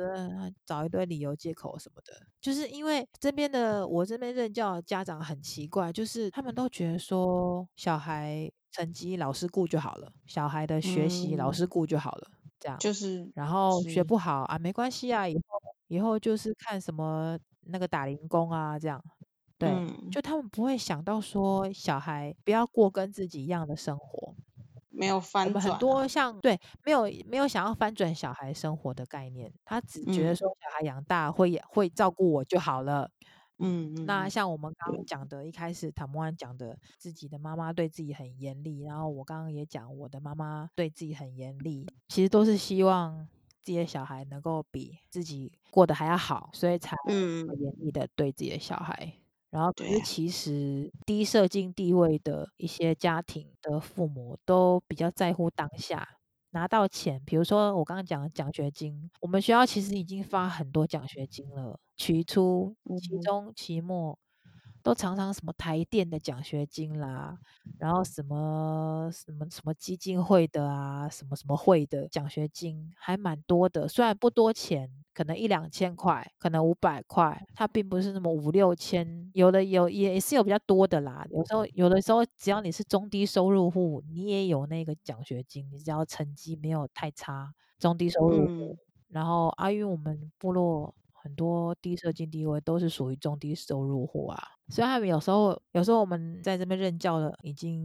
找一堆理由借口什么的。就是因为这边的我这边任教的家长很奇怪，就是他们都觉得说小孩成绩老师顾就好了，小孩的学习老师顾就好了，嗯、这样就是。然后学不好啊，没关系啊，以后以后就是看什么。那个打零工啊，这样，对，嗯、就他们不会想到说小孩不要过跟自己一样的生活，没有翻转、啊、很多像对，没有没有想要翻转小孩生活的概念，他只觉得说小孩养大会、嗯、会照顾我就好了。嗯，那像我们刚刚讲的，一开始唐木安讲的，自己的妈妈对自己很严厉，然后我刚刚也讲我的妈妈对自己很严厉，其实都是希望。自己的小孩能够比自己过得还要好，所以才严厉的对自己的小孩。嗯、然后，可是其实低社经地位的一些家庭的父母都比较在乎当下拿到钱。比如说我刚刚讲的奖学金，我们学校其实已经发很多奖学金了，期初、期中、期末。都常常什么台电的奖学金啦，然后什么什么什么基金会的啊，什么什么会的奖学金还蛮多的，虽然不多钱，可能一两千块，可能五百块，它并不是那么五六千，有的有也是有比较多的啦。有时候有的时候，只要你是中低收入户，你也有那个奖学金，你只要成绩没有太差，中低收入户。嗯、然后阿玉，我们部落。很多低社经地位都是属于中低收入户啊，所以他们有时候，有时候我们在这边任教了已经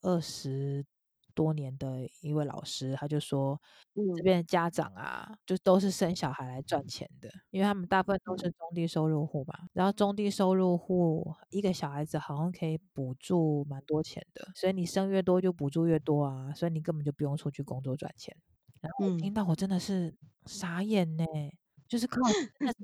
二十多年的一位老师，他就说，这边的家长啊，就都是生小孩来赚钱的，因为他们大部分都是中低收入户嘛，然后中低收入户一个小孩子好像可以补助蛮多钱的，所以你生越多就补助越多啊，所以你根本就不用出去工作赚钱。然后我听到我真的是傻眼呢。就是靠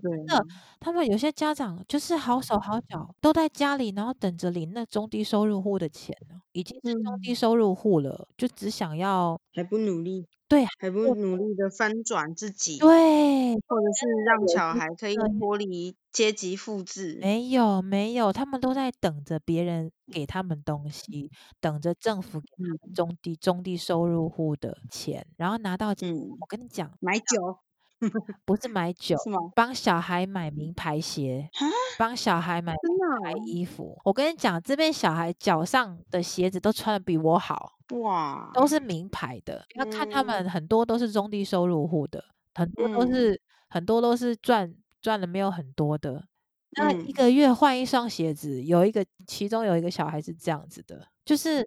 真 的，他们有些家长就是好手好脚，都在家里，然后等着领那中低收入户的钱呢。已经是中低收入户了，嗯、就只想要还不努力，对，还不努力的翻转自己，对，或者是让小孩可以脱离阶级复制。没有没有，他们都在等着别人给他们东西，等着政府给他们中低、嗯、中低收入户的钱，然后拿到钱，嗯、我跟你讲，买酒。不是买酒，是吗？帮小孩买名牌鞋，帮小孩买名牌衣服。我跟你讲，这边小孩脚上的鞋子都穿的比我好，哇，都是名牌的。要看他们很多都是中低收入户的，很多都是、嗯、很多都是赚赚的没有很多的。那一个月换一双鞋子，有一个其中有一个小孩是这样子的。就是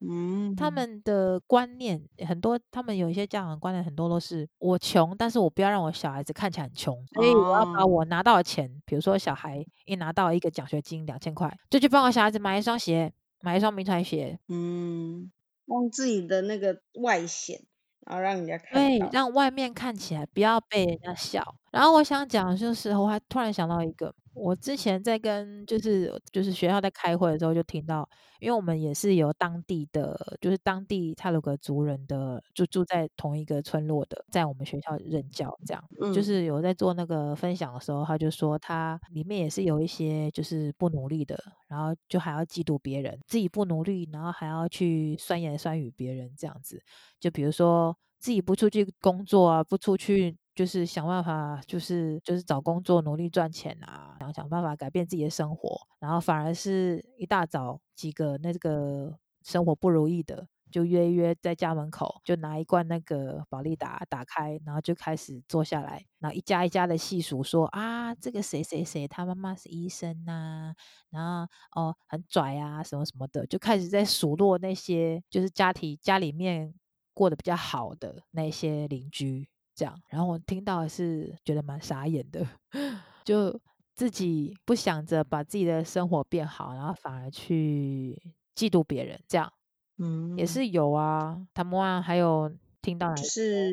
他们的观念很多，他们有一些家长的观念很多都是我穷，但是我不要让我小孩子看起来很穷，所以我要把我拿到的钱，比如说小孩一拿到一个奖学金两千块，就去帮我小孩子买一双鞋，买一双名牌鞋，嗯，让自己的那个外显，然后让人家看，对，让外面看起来不要被人家笑。然后我想讲就是，我还突然想到一个。我之前在跟就是就是学校在开会的时候，就听到，因为我们也是有当地的，就是当地泰鲁格族人的，就住在同一个村落的，在我们学校任教，这样，嗯、就是有在做那个分享的时候，他就说他里面也是有一些就是不努力的，然后就还要嫉妒别人，自己不努力，然后还要去酸言酸语别人这样子，就比如说自己不出去工作啊，不出去。就是想办法，就是就是找工作，努力赚钱啊，想想办法改变自己的生活，然后反而是一大早几个那个生活不如意的，就约约在家门口，就拿一罐那个保力达打开，然后就开始坐下来，然后一家一家的细数说啊，这个谁谁谁他妈妈是医生呐、然后哦很拽啊什么什么的，就开始在数落那些就是家庭家里面过得比较好的那些邻居。这样，然后我听到是觉得蛮傻眼的，就自己不想着把自己的生活变好，然后反而去嫉妒别人，这样，嗯，也是有啊。他们啊还有听到是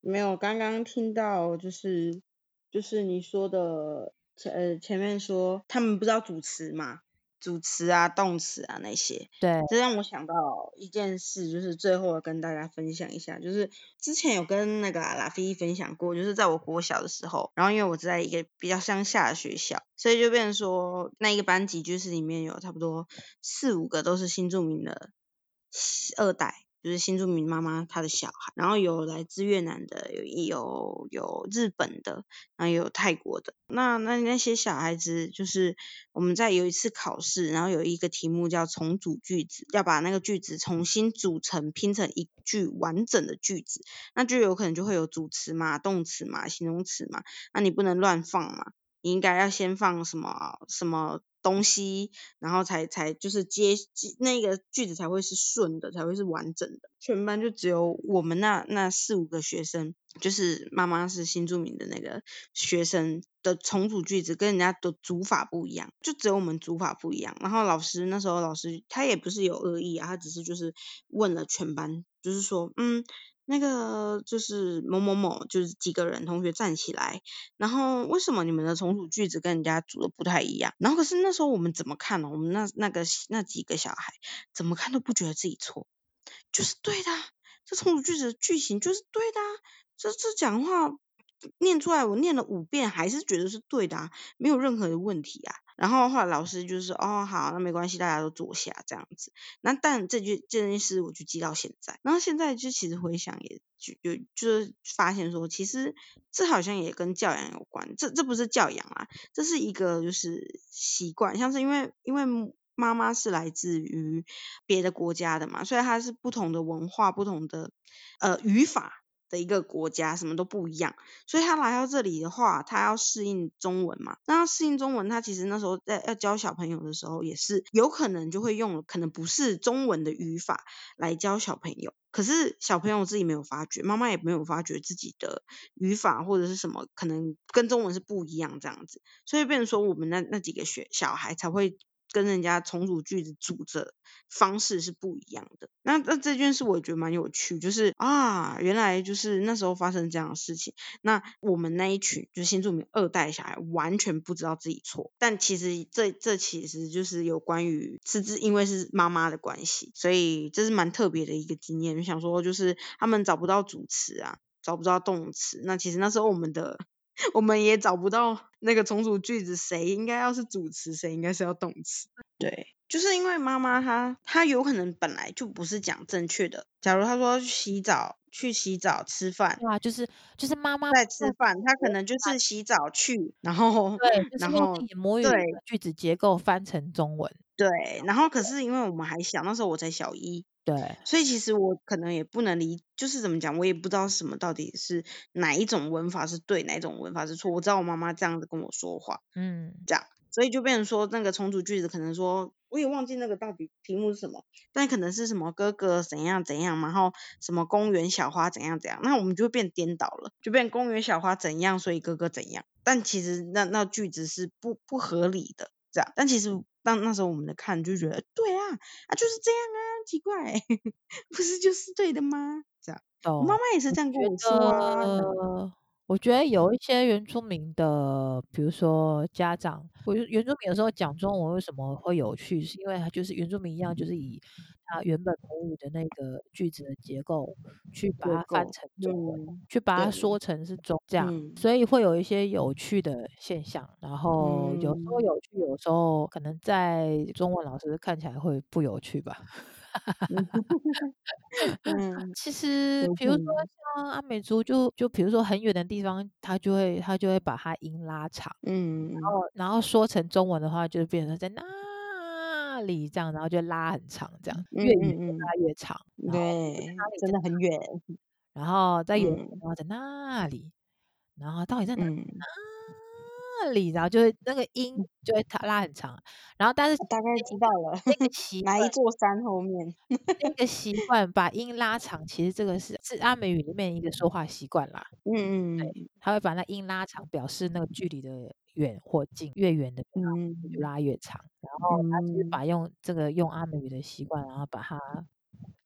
没有？刚刚听到就是就是你说的前呃前面说他们不知道主持嘛。主词啊，动词啊那些，对，这让我想到一件事，就是最后跟大家分享一下，就是之前有跟那个拉菲分享过，就是在我国小的时候，然后因为我在一个比较乡下的学校，所以就变成说那一个班级就是里面有差不多四五个都是新住民的二代。就是新住民妈妈她的小孩，然后有来自越南的，有有有日本的，然后有泰国的。那那那些小孩子，就是我们在有一次考试，然后有一个题目叫重组句子，要把那个句子重新组成，拼成一句完整的句子，那就有可能就会有主词嘛、动词嘛、形容词嘛，那你不能乱放嘛，应该要先放什么什么。东西，然后才才就是接那个句子才会是顺的，才会是完整的。全班就只有我们那那四五个学生，就是妈妈是新住民的那个学生的重组句子跟人家的组法不一样，就只有我们组法不一样。然后老师那时候老师他也不是有恶意啊，他只是就是问了全班，就是说嗯。那个就是某某某，就是几个人同学站起来，然后为什么你们的重组句子跟人家组的不太一样？然后可是那时候我们怎么看呢？我们那那个那几个小孩怎么看都不觉得自己错，就是对的，这重组句子的句型就是对的，这这讲话念出来，我念了五遍还是觉得是对的，没有任何的问题啊。然后后来老师就是哦好，那没关系，大家都坐下这样子。那但这句这件事我就记到现在。然后现在就其实回想也就有就是发现说，其实这好像也跟教养有关。这这不是教养啊，这是一个就是习惯，像是因为因为妈妈是来自于别的国家的嘛，所以她是不同的文化、不同的呃语法。的一个国家什么都不一样，所以他来到这里的话，他要适应中文嘛。那要适应中文，他其实那时候在要教小朋友的时候，也是有可能就会用可能不是中文的语法来教小朋友。可是小朋友自己没有发觉，妈妈也没有发觉自己的语法或者是什么可能跟中文是不一样这样子，所以变成说我们那那几个学小孩才会跟人家重组句子组着方式是不一样的。那那这件事我觉得蛮有趣，就是啊，原来就是那时候发生这样的事情。那我们那一群就是新住民二代小孩完全不知道自己错，但其实这这其实就是有关于是因为是妈妈的关系，所以这是蛮特别的一个经验。就想说就是他们找不到主词啊，找不到动词，那其实那时候我们的。我们也找不到那个重组句子，谁应该要是主词，谁应该是要动词。对，就是因为妈妈她她有可能本来就不是讲正确的。假如她说去洗澡、去洗澡、吃饭，对啊，就是就是妈妈在吃饭，她可能就是洗澡去，然后对，然后母语对句子结构翻成中文。对，然后可是因为我们还小，那时候我才小一。对，所以其实我可能也不能理，就是怎么讲，我也不知道什么到底是哪一种文法是对，哪一种文法是错。我知道我妈妈这样子跟我说话，嗯，这样，所以就变成说那个重组句子，可能说我也忘记那个到底题目是什么，但可能是什么哥哥怎样怎样，然后什么公园小花怎样怎样，那我们就会变颠倒了，就变公园小花怎样，所以哥哥怎样，但其实那那句子是不不合理的，这样，但其实当那时候我们的看就觉得对啊，啊就是这样啊。奇怪，不是就是对的吗？这样，我妈妈也是这样跟我说啊。我觉得有一些原住民的，比如说家长，我原住民有时候讲中文为什么会有趣，是因为他就是原住民一样，就是以他原本母语的那个句子的结构去把它翻成中文，嗯、去把它说成是中这样，嗯、所以会有一些有趣的现象。然后有时候有趣，有时候可能在中文老师看起来会不有趣吧。嗯，其实比如说像阿美族就，就就比如说很远的地方，他就会他就会把它音拉长，嗯，然后然后说成中文的话，就变成在那里这样，然后就拉很长，这样越远越拉越长，对，真的很远，然后在远，然后在那里，然后到底在哪？那里，然后就会那个音就会它拉很长，然后但是大概知道了那个 习惯，哪一座山后面那个 习惯把音拉长，其实这个是是阿美语里面一个说话习惯啦。嗯嗯，对，他会把那音拉长，表示那个距离的远或近，越远的拉越长。然后他就是把用这个用阿美语的习惯，然后把它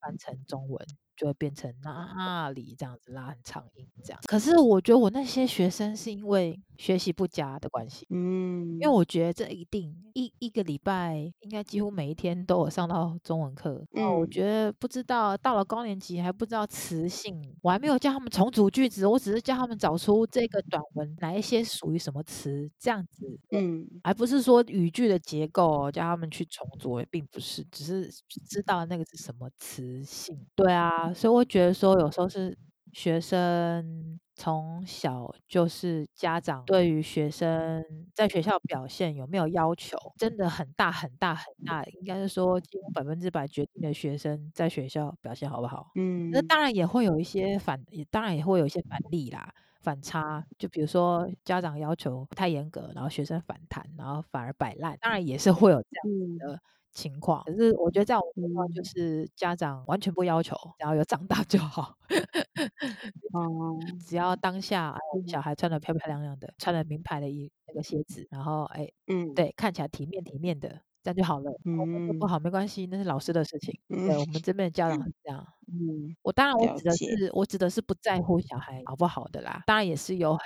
翻成中文。就会变成那里这样子拉很长音这样，可是我觉得我那些学生是因为学习不佳的关系，嗯，因为我觉得这一定一一个礼拜应该几乎每一天都有上到中文课，嗯，我觉得不知道到了高年级还不知道词性，我还没有叫他们重组句子，我只是叫他们找出这个短文哪一些属于什么词这样子，嗯，而不是说语句的结构叫他们去重组，并不是，只是知道那个是什么词性，对啊。所以我觉得说，有时候是学生从小就是家长对于学生在学校表现有没有要求，真的很大很大很大，应该是说几乎百分之百决定了学生在学校表现好不好。嗯，那当然也会有一些反，也当然也会有一些反例啦，反差。就比如说家长要求太严格，然后学生反弹，然后反而摆烂，当然也是会有这样的。情况，可是我觉得在我们情况就是家长完全不要求，只要有长大就好。哦，只要当下小孩穿的漂漂亮亮的，穿了名牌的衣那个鞋子，然后哎，嗯，对，看起来体面体面的，这样就好了。嗯，不好没关系，那是老师的事情。对，我们这边的家长是这样。嗯，我当然我指的是我指的是不在乎小孩好不好的啦，当然也是有很。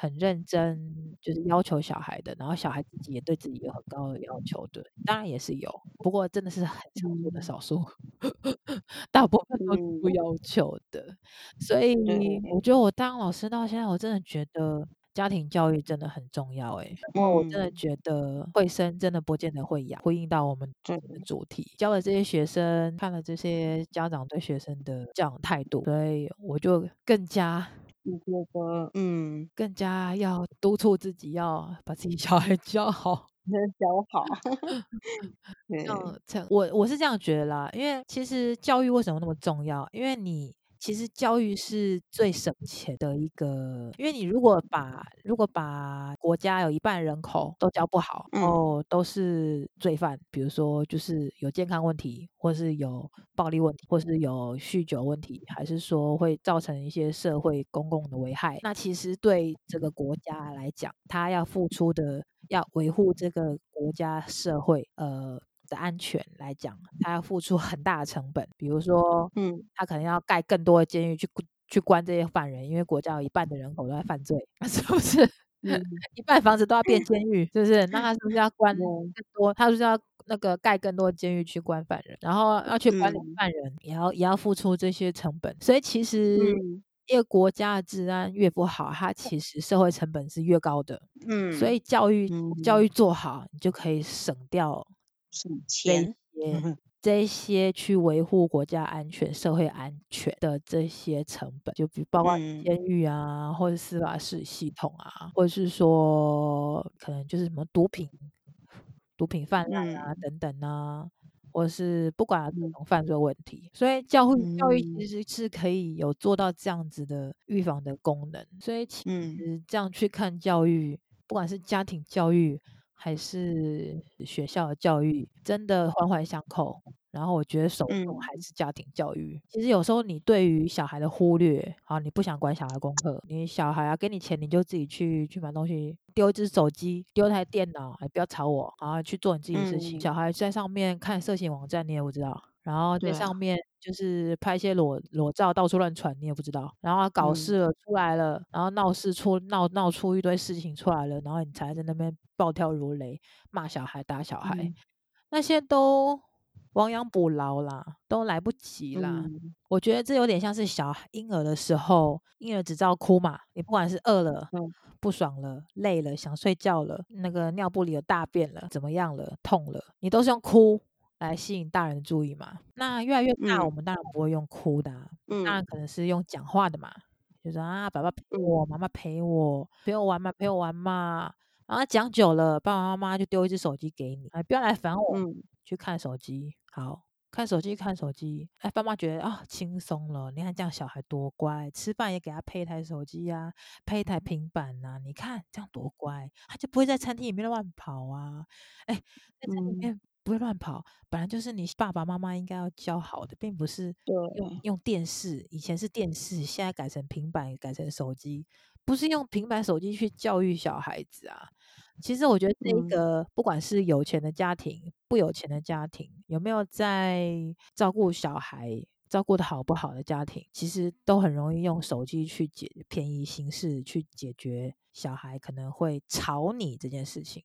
很认真，就是要求小孩的，然后小孩自己也对自己有很高的要求的，当然也是有，不过真的是很少数的少数，大部分都是不要求的。所以我觉得我当老师到现在，我真的觉得家庭教育真的很重要诶，因为我真的觉得会生真的不见得会养，呼应到我们的主题，教了这些学生，看了这些家长对学生的教养态度，所以我就更加。你觉得，嗯，更加要督促自己，要把自己小孩教好，教好。嗯，我我是这样觉得啦，因为其实教育为什么那么重要？因为你其实教育是最省钱的一个，因为你如果把如果把国家有一半人口都教不好，然后都是罪犯，比如说就是有健康问题，或是有暴力问题，或是有酗酒问题，还是说会造成一些社会公共的危害，那其实对这个国家来讲，他要付出的，要维护这个国家社会，呃。的安全来讲，他要付出很大的成本，比如说，嗯，他可能要盖更多的监狱去去关这些犯人，因为国家有一半的人口都在犯罪，是不是？嗯，一半房子都要变监狱，是不是？那他是不是要关更多？他是不是要那个盖更多的监狱去关犯人？然后要去管理犯人，也要也要付出这些成本。所以其实，一个国家的治安越不好，它其实社会成本是越高的。嗯，所以教育教育做好，你就可以省掉。省钱，这些 这些去维护国家安全、社会安全的这些成本，就比如包括监狱啊，或者司法系系统啊，或者是说可能就是什么毒品、毒品泛滥啊等等啊，或是不管各种犯罪问题，所以教育教育其实是可以有做到这样子的预防的功能。所以其实这样去看教育，不管是家庭教育。还是学校的教育真的环环相扣，然后我觉得首重还是家庭教育。嗯、其实有时候你对于小孩的忽略，啊，你不想管小孩功课，你小孩啊给你钱，你就自己去去买东西，丢一只手机，丢台电脑，哎，不要吵我，啊，去做你自己的事情。嗯、小孩在上面看色情网站，你也不知道。然后在上面就是拍一些裸裸照，到处乱传，你也不知道。然后搞事了出来了，然后闹事出闹闹出一堆事情出来了，然后你才在那边暴跳如雷，骂小孩打小孩，嗯、那些都亡羊补牢啦，都来不及啦。嗯、我觉得这有点像是小婴儿的时候，婴儿只知道哭嘛，你不管是饿了、嗯、不爽了、累了、想睡觉了，那个尿布里有大便了、怎么样了、痛了，你都是用哭。来吸引大人的注意嘛？那越来越大，我们当然不会用哭的、啊，嗯、当然可能是用讲话的嘛。就说啊，爸爸陪我，妈妈陪我，陪我玩嘛，陪我玩嘛。然后讲久了，爸爸妈妈就丢一只手机给你，哎，不要来烦我，嗯、去看手机。好，看手机，看手机。哎，爸妈觉得啊，轻松了。你看这样小孩多乖，吃饭也给他配一台手机呀、啊，配一台平板呐、啊。你看这样多乖，他就不会在餐厅里面乱跑啊。哎，在餐厅里面。嗯不会乱跑，本来就是你爸爸妈妈应该要教好的，并不是用用电视。以前是电视，现在改成平板，改成手机，不是用平板手机去教育小孩子啊。其实我觉得这个，不管是有钱的家庭、不有钱的家庭，有没有在照顾小孩、照顾的好不好的家庭，其实都很容易用手机去解便宜形式，去解决小孩可能会吵你这件事情。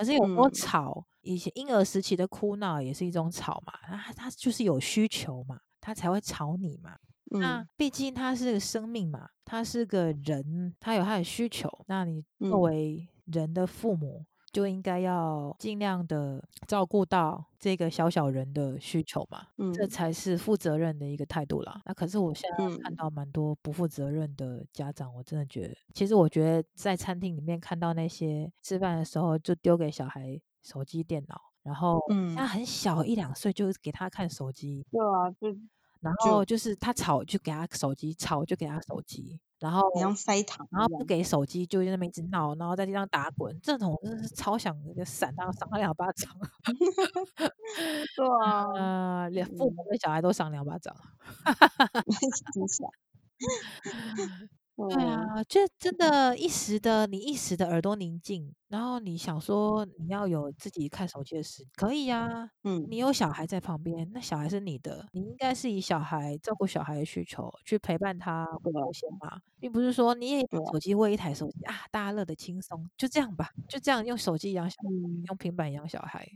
可是有时候吵，以前婴儿时期的哭闹也是一种吵嘛，他他就是有需求嘛，他才会吵你嘛。嗯、那毕竟他是个生命嘛，他是个人，他有他的需求。那你作为人的父母，就应该要尽量的照顾到这个小小人的需求嘛，嗯、这才是负责任的一个态度啦。那可是我现在看到蛮多不负责任的家长，我真的觉得，其实我觉得在餐厅里面看到那些吃饭的时候就丢给小孩手机、电脑，然后他很小一两岁就给他看手机，对啊，就然后就是他吵就给他手机，吵就给他手机。然后塞糖，然后不给手机，就在那边一直闹，然后在地上打滚，这种真的是超想就闪他赏他两巴掌。对啊，连父母跟小孩都赏两巴掌。对啊，就真的，一时的你一时的耳朵宁静，然后你想说你要有自己看手机的时，可以呀。嗯，你有小孩在旁边，那小孩是你的，你应该是以小孩照顾小孩的需求去陪伴他优先嘛，并不是说你也手机喂一台手机啊，大家乐得轻松，就这样吧，就这样用手机养小孩，用平板养小孩，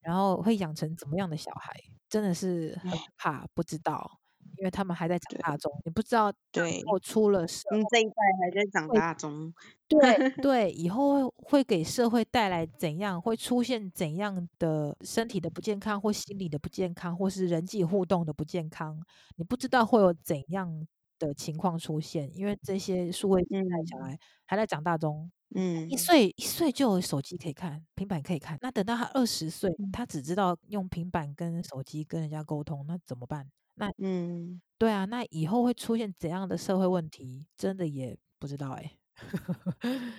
然后会养成怎么样的小孩，真的是很怕，不知道。因为他们还在长大中，你不知道，对，我出了社这一代还在长大中，对 对，以后会给社会带来怎样，会出现怎样的身体的不健康，或心理的不健康，或是人际互动的不健康，你不知道会有怎样的情况出现，因为这些数位现代小孩还在长大中，嗯，一岁一岁就有手机可以看，平板可以看，那等到他二十岁，他只知道用平板跟手机跟人家沟通，那怎么办？那嗯，对啊，那以后会出现怎样的社会问题，真的也不知道哎、欸。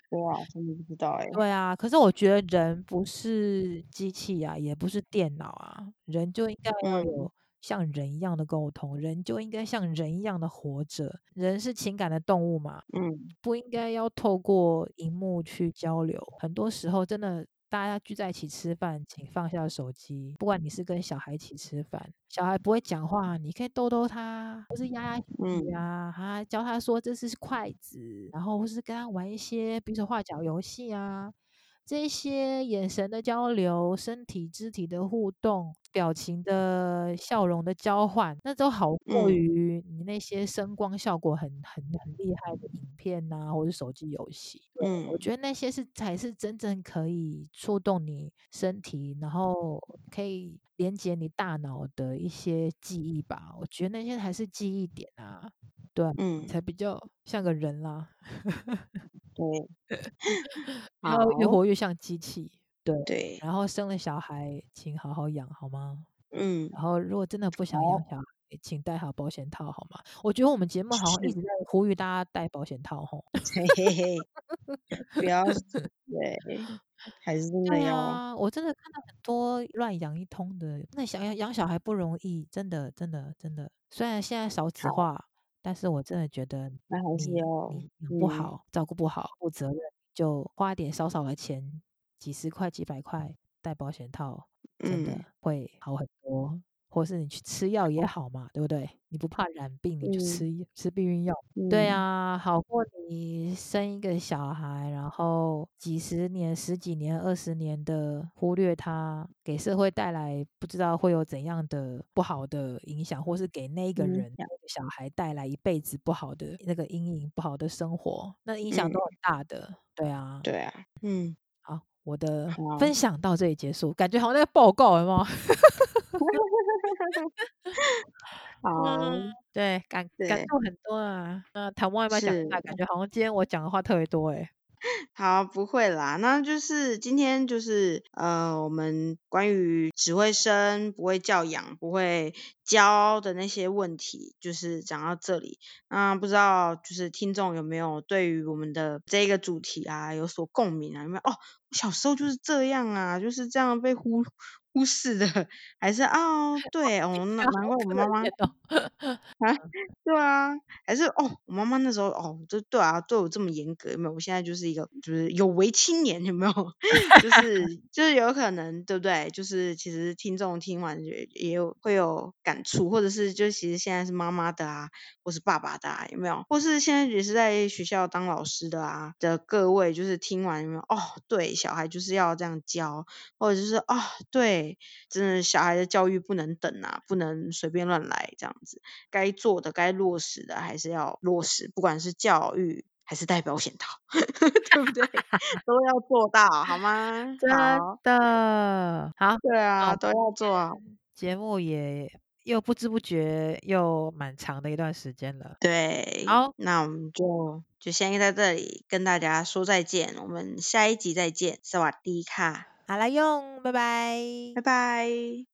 对啊，真的不知道哎、欸。对啊，可是我觉得人不是机器啊，也不是电脑啊，人就应该要有像人一样的沟通，嗯、人就应该像人一样的活着。人是情感的动物嘛，嗯，不应该要透过荧幕去交流。很多时候真的。大家聚在一起吃饭，请放下手机。不管你是跟小孩一起吃饭，小孩不会讲话，你可以逗逗他，或是压压腿啊，哈、嗯，教他说这是筷子，然后或是跟他玩一些比手画脚游戏啊。这些眼神的交流、身体肢体的互动、表情的笑容的交换，那都好过于你那些声光效果很很很厉害的影片呐、啊，或者手机游戏。嗯，我觉得那些是才是真正可以触动你身体，然后可以连接你大脑的一些记忆吧。我觉得那些才是记忆点啊，对，嗯，才比较像个人啦。对，然 后越活越像机器，对对。然后生了小孩，请好好养，好吗？嗯。然后如果真的不想养小孩，请戴好保险套，好吗？我觉得我们节目好像一直在呼吁大家戴保险套，吼。嘿嘿嘿。不要，对，还是真的要。啊，我真的看到很多乱养一通的，那想要养小孩不容易，真的，真的，真的。虽然现在少子化。但是我真的觉得，那还是要你不好、嗯、照顾不好、负责任，就花点少少的钱，几十块、几百块带保险套，真的会好很多。嗯或是你去吃药也好嘛，对不对？你不怕染病，你就吃、嗯、吃避孕药。嗯、对啊，好过你生一个小孩，然后几十年、十几年、二十年的忽略他，给社会带来不知道会有怎样的不好的影响，或是给那个人、嗯、那个小孩带来一辈子不好的那个阴影、不好的生活，那影响都很大的。嗯、对啊，对啊，嗯，好，我的分享到这里结束，感觉好像在报告有没有？好、嗯，对，感感受很多啊。那台湾要不要讲一下？感觉好像今天我讲的话特别多哎。好，不会啦，那就是今天就是呃，我们关于只会生不会教养不会教的那些问题，就是讲到这里。那不知道就是听众有没有对于我们的这个主题啊有所共鸣啊？有没有？哦，小时候就是这样啊，就是这样被忽忽视的，还是啊、哦，对哦，难难怪我妈妈 啊，对啊，还是哦，我妈妈那时候哦，就对啊，对我这么严格，有没有？我现在就是一个就是有为青年，有没有？就是就是有可能，对不对？就是其实听众听完也也有会有感触，或者是就其实现在是妈妈的啊，或是爸爸的啊，有没有？或是现在也是在学校当老师的啊的各位，就是听完有没有？哦，对，小孩就是要这样教，或者就是哦，对。真的，小孩的教育不能等啊，不能随便乱来，这样子，该做的、该落实的还是要落实，不管是教育还是戴保险套，对不对？都要做到，好吗？真的，好，对啊，都要做啊。节目也又不知不觉又蛮长的一段时间了，对，好，那我们就就先在这里跟大家说再见，我们下一集再见，萨瓦迪卡。好啦用，拜拜，拜拜。